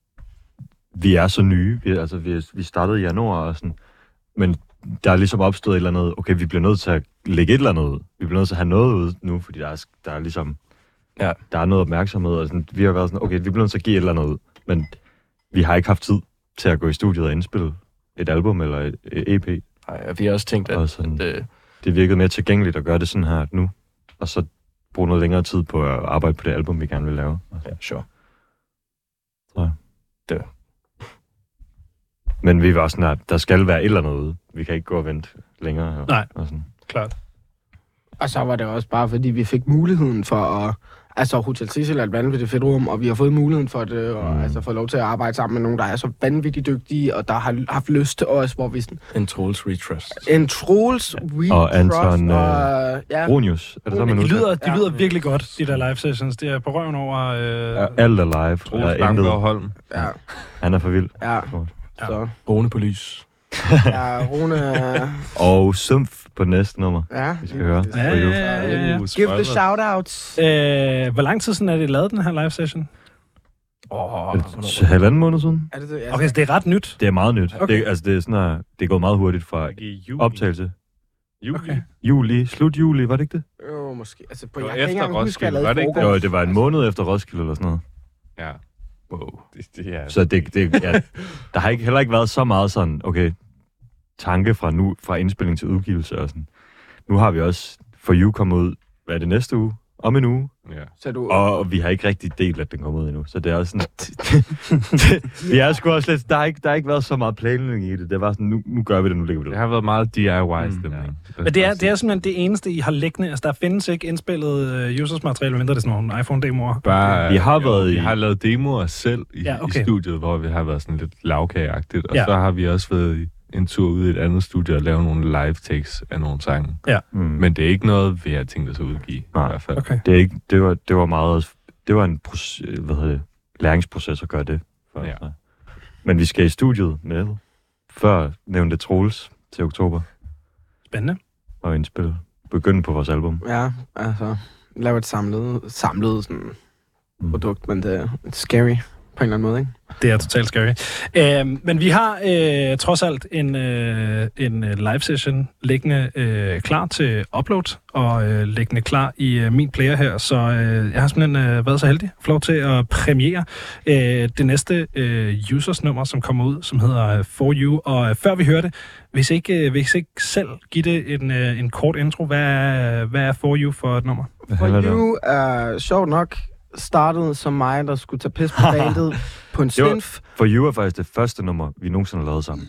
vi er så nye. Vi, altså, vi, vi startede i januar og sådan. Men der er ligesom opstået et eller andet... Okay, vi bliver nødt til at lægge et eller andet ud. Vi bliver nødt til at have noget ud nu, fordi der er, der er ligesom... Ja. Der er noget opmærksomhed, og sådan, vi har været sådan, okay, vi bliver nødt til at give et eller andet ud. Men vi har ikke haft tid til at gå i studiet og indspille et album eller et, et EP. Nej, vi har også tænkt, at, Og sådan, at øh, det virkede mere tilgængeligt at gøre det sådan her nu. Og så bruge noget længere tid på at arbejde på det album, vi gerne vil lave. ja, sure. Men vi var sådan, at der skal være et eller andet ude. Vi kan ikke gå og vente længere. Her, Nej. Og sådan. Klart. Og så var det også bare, fordi vi fik muligheden for at... Altså, Hotel Cecil er et vanvittigt fedt rum, og vi har fået muligheden for det, og Mm. altså fået lov til at arbejde sammen med nogen, der er så vanvittigt dygtige, og der har haft lyst til os, hvor vi sådan... En Troels Retrust. En Troels, We Og Anton, Trust, øh, og... Ja, Brunius, er det så, man De lyder, de Ja. lyder virkelig godt, de der live sessions. Det er på røven over... Øh, Ja, alt er live. Troels Langgaard. Holm. ja, Han er for vild. ja. Ja. Så, Rune på lys. Ja, Rune... Og Sumf på næste nummer. Ja, Vi skal høre. Ja, ja, ja, ja. Uh, Give the shout-outs. Øh, hvor lang tid siden er det, lavet den her live session? Åh, Et halvanden måned siden. Er det det? Okay, så det er ret nyt. Det er meget nyt. Okay. Det, altså, det er sådan, at det er gået meget hurtigt fra juli. optagelse. Juli. Okay. Juli, slut juli, var det ikke det? Jo, måske. Altså, på, Det jeg var kan ikke efter engang huske, Roskilde, var det ikke Jo, frokost. det var en måned efter Roskilde eller sådan noget. Ja. Wow. Det, det er... Så det, det, ja, der har ikke, heller ikke været så meget sådan, okay, tanke fra nu, fra indspilling til udgivelse og sådan. Nu har vi også For You kommet ud, hvad er det næste uge? Om en uge, Ja. Så du... og, vi har ikke rigtig delt, at den kommer ud endnu. Så det er også sådan... vi er sgu også lidt... Der har, ikke, der har ikke været så meget planlægning i det. Det var sådan, nu, nu gør vi det, nu lægger vi det Det har været meget DIY-stemning. Mm, Men det er, det er simpelthen det eneste, I har liggende. Altså, der findes ikke indspillet uh, users-materiale, mindre det er sådan nogle iPhone-demoer. Bare, Vi har jo, været vi i- har lavet demoer selv i, Ja, ja, okay. i studiet, hvor vi har været sådan lidt lavkageagtigt. Og Ja. ja. så har vi også været i en tur ud i et andet studie og lavet nogle live takes af nogle sange. Mm. Men det er ikke noget, vi har tænkt os at udgive. Nej. I hvert fald. Okay. Det, er ikke, det, var, det var meget... Det var en proces, hvad hedder det, læringsproces at gøre det. For, Ja. ja. Men vi skal i studiet med, før nævnte Troels til oktober, Spændende. og indspille. Begynde på vores album. Ja, altså... Lave et samlet, samlet sådan, Mm. produkt, men det er scary på en eller anden måde, ikke? Det er totalt scary. Øh, men vi har øh, trods alt en, øh, en øh, live session liggende øh, klar til upload, og øh, liggende klar i øh, min player her, så øh, jeg har simpelthen øh, været så heldig at få lov til at premiere øh, det næste øh, users-nummer, som kommer ud, som hedder øh, For You. Og øh, før vi hører det, hvis ikke, øh, hvis ikke selv give det en, øh, en kort intro, hvad er, hvad er For You for et nummer? For? You er sjovt nok startet som mig, der skulle tage pis på bandet på en svinf. For You er faktisk det første nummer, vi nogensinde har lavet sammen.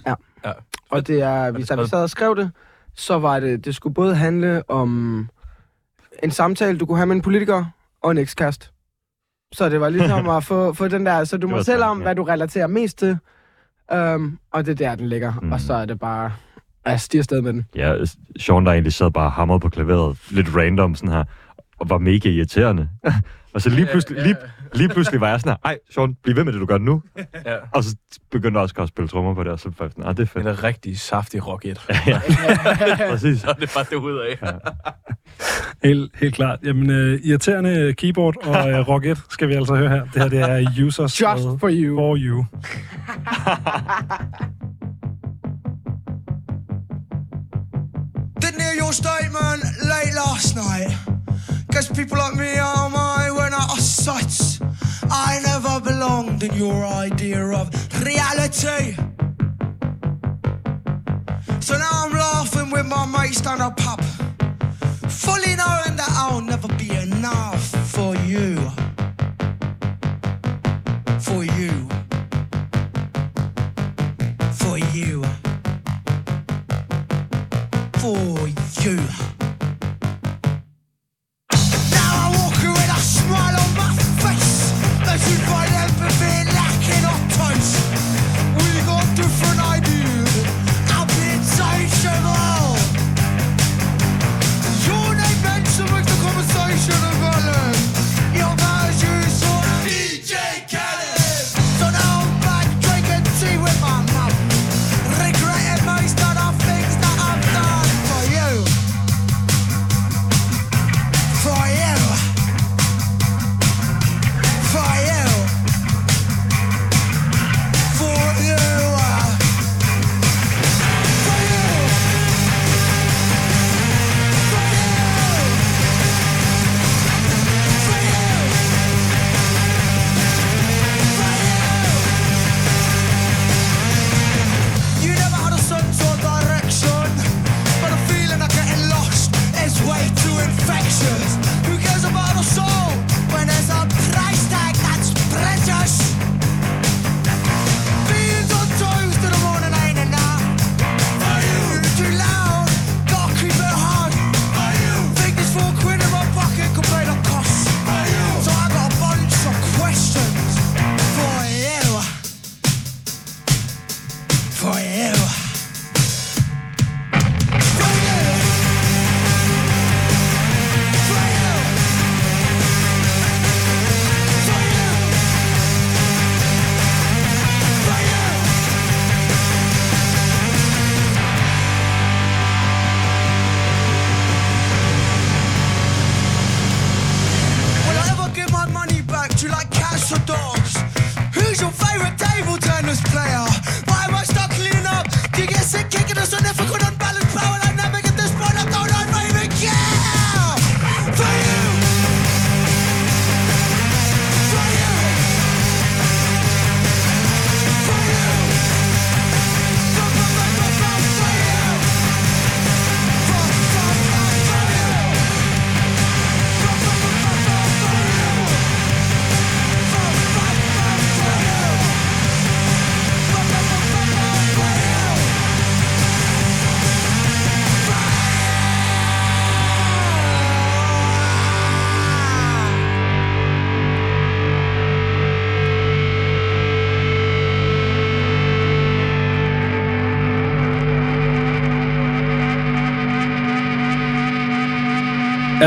Og det er, vi, da vi sad og skrev det, så var det, det skulle både handle om en samtale, du kunne have med en politiker og en ekskast. Så det var ligesom at få, få den der, så du må selv om, ja. hvad du relaterer mest til. Um, og det er der, den ligger. Mm. Og så er det bare, jeg stiger afsted med den. Ja, Sean der egentlig sad bare og hamrede på klaveret, lidt random sådan her, og var mega irriterende. og så lige pludselig, lige, lige pludselig var jeg sådan her, ej, Sean, bliv ved med det, du gør nu. Ja. Og så begyndte jeg også at spille trommer på det, og så var jeg ah, det er fedt. En rigtig saftig rocket. Præcis. Så er det bare det ud af. Helt, helt klart. Jamen, øh, irriterende keyboard og øh, rocket skal vi altså høre her. Det her det er users Just for you. For You. Didn't hear your statement late last night. Guess people like me are my when I are sights. I never belonged in your idea of reality. So now I'm laughing with my mates down a pub. Fully knowing that I'll never be enough for you. For you. For you. Now I walk with a smile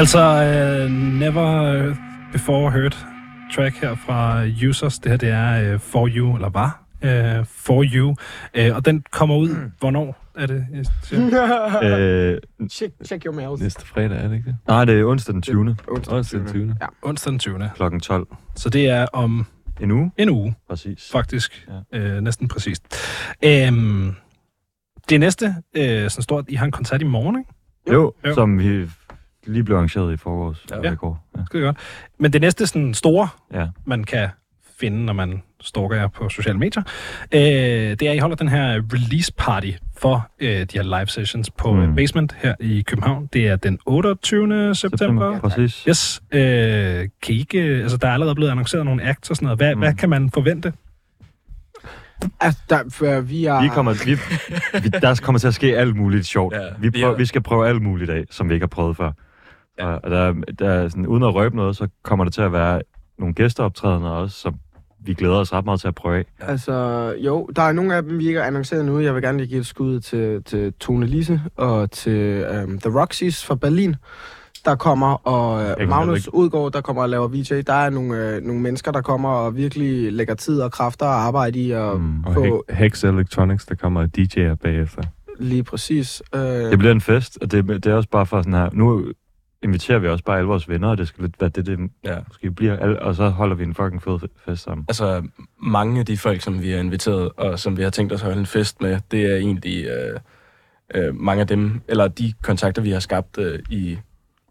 Altså, uh, Never Before Heard track her fra Users. Det her, det er uh, For You, eller var uh, For You. Uh, og den kommer ud, hvornår er det? Øh, check, check your mails. Næste fredag, er det ikke det? nej, det er onsdag den 20. Onsdag. Onsdag den 20. Ja. Onsdag den 20. klokken 12. Så det er om En uge, en uge, præcis. faktisk. Ja. Øh, næsten præcist. Øhm, det næste, øh, sådan stort, I har en koncert i morgen, ikke? Jo, Jo. som vi lige blev arrangeret i forgårs. Ja. Ja. I går. Ja. Skide godt. Men det næste sådan store, ja. man kan finde, når man stalker jer på sociale medier, øh, det er, at I holder den her release party for øh, de her live sessions på mm. Mm. Basement her i København. Det er den 28. september. September, præcis. Yes. Øh, kan I ikke, øh, altså, der er allerede blevet annonceret nogle acts og sådan noget. Hvad, mm. Hvad kan man forvente? Altså, der, for vi er... Vi kommer, vi, vi, der kommer til at ske alt muligt sjovt. Ja, vi, vi prøver, er- vi skal prøve alt muligt af, som vi ikke har prøvet før. Ja. Og der, der er sådan, uden at røbe noget, så kommer der til at være nogle gæsteoptrædener også, som vi glæder os ret meget til at prøve af. Altså, jo, der er nogle af dem, vi ikke har annonceret nu. Jeg vil gerne lige give et skud til, til Tone Lise og til um, The Roxys fra Berlin, der kommer, og uh, Magnus Udgaard, der kommer og laver VJ. Der er nogle, uh, nogle mennesker, der kommer og virkelig lægger tid og kræfter og arbejde i at Mm. Og få He- Hex Electronics, der kommer DJ'er bagefter. lige præcis. Uh, Det bliver en fest, og det, det er også bare for sådan her, nu inviterer vi også bare alle vores venner, og det skal lidt være det, det Ja. måske bliver, og så holder vi en fucking fed fest sammen. Altså, mange af de folk, som vi har inviteret, og som vi har tænkt os at holde en fest med, det er egentlig øh, øh, mange af dem, eller de kontakter, vi har skabt øh, i,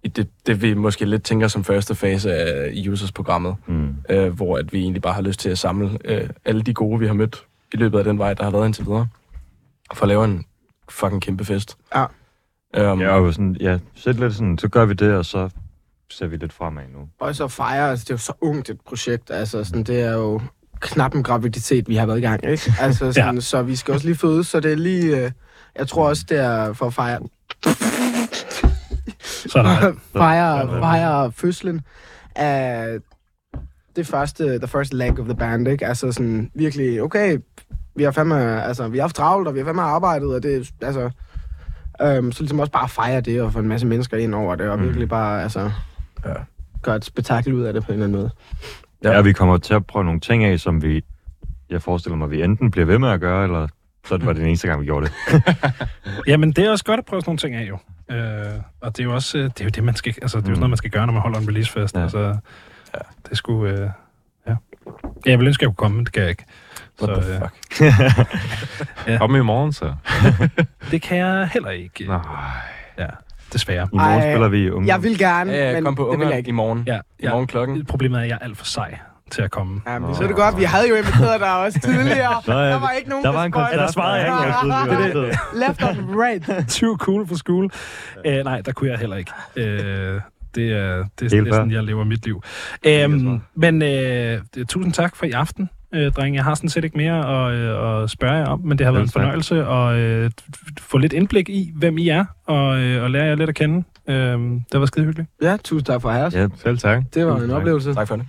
i det, det, vi måske lidt tænker som første fase af users-programmet, Mm. øh, hvor at vi egentlig bare har lyst til at samle øh, alle de gode, vi har mødt i løbet af den vej, der har været indtil videre, for at lave en fucking kæmpe fest. Ja. Um, Ja, og sådan, ja, sæt lidt sådan, så gør vi det, og så ser vi lidt fremad nu. Og så fejre, altså det er jo så ungt et projekt, altså sådan, det er jo knap en graviditet, vi har været i gang, ikke? Altså sådan, ja. så vi skal også lige fødes, så det er lige, øh, jeg tror også, det er for at fejre, Så der, fejre, fejre fødslen af det første, the first leg of the band, ikke? Altså sådan, virkelig, okay, vi har fandme, altså, vi har haft travlt, og vi har fandme arbejdet, og det, altså, øhm, så ligesom også bare fejre det, og få en masse mennesker ind over det, og Mm. virkelig bare, altså, Ja. gøre et spektakel ud af det på en eller anden måde. Ja. ja, vi kommer til at prøve nogle ting af, som vi, jeg forestiller mig, vi enten bliver ved med at gøre, eller så var det den eneste gang, vi gjorde det. Jamen, det er også godt at prøve sådan nogle ting af, jo. Øh, og det er jo også øh, det, er jo det man skal, altså, det er jo sådan Mm. noget, man skal gøre, når man holder en releasefest. Ja. Ja. Altså, ja. Det skulle, øh, ja. Jeg vil ønske, at jeg kunne komme, men det kan jeg ikke. What Så, the øh, fuck? Kom i morgen så. det kan jeg heller ikke. Nej. Ja, desværre. I morgen Ej, spiller vi i unge. Jeg vil gerne, Ja, ja, men kom på det vil jeg i ikke. morgen. Ja, I morgen klokken. Problemet er, at jeg er alt for sej til at komme. Ja, men så er det godt. Vi havde jo inviteret dig også tidligere. Nå, ja, der var ikke nogen, der var en koncert. der svarede jeg ikke. Det det. Left on red. Too cool for school. Uh, nej, der kunne jeg heller ikke. Uh, det er, det er, er sådan, jeg lever mit liv. Um, men uh, tusind tak for i aften, uh, drenge. Jeg har sådan set ikke mere at, uh, at spørge jer om, men det har været en fornøjelse at uh, få lidt indblik i, hvem I er, og, uh, og lære jer lidt at kende. Uh, det var skide hyggeligt. Ja, tusind tak for at have os. Ja, Selv tak. Det var en oplevelse. Tak for det.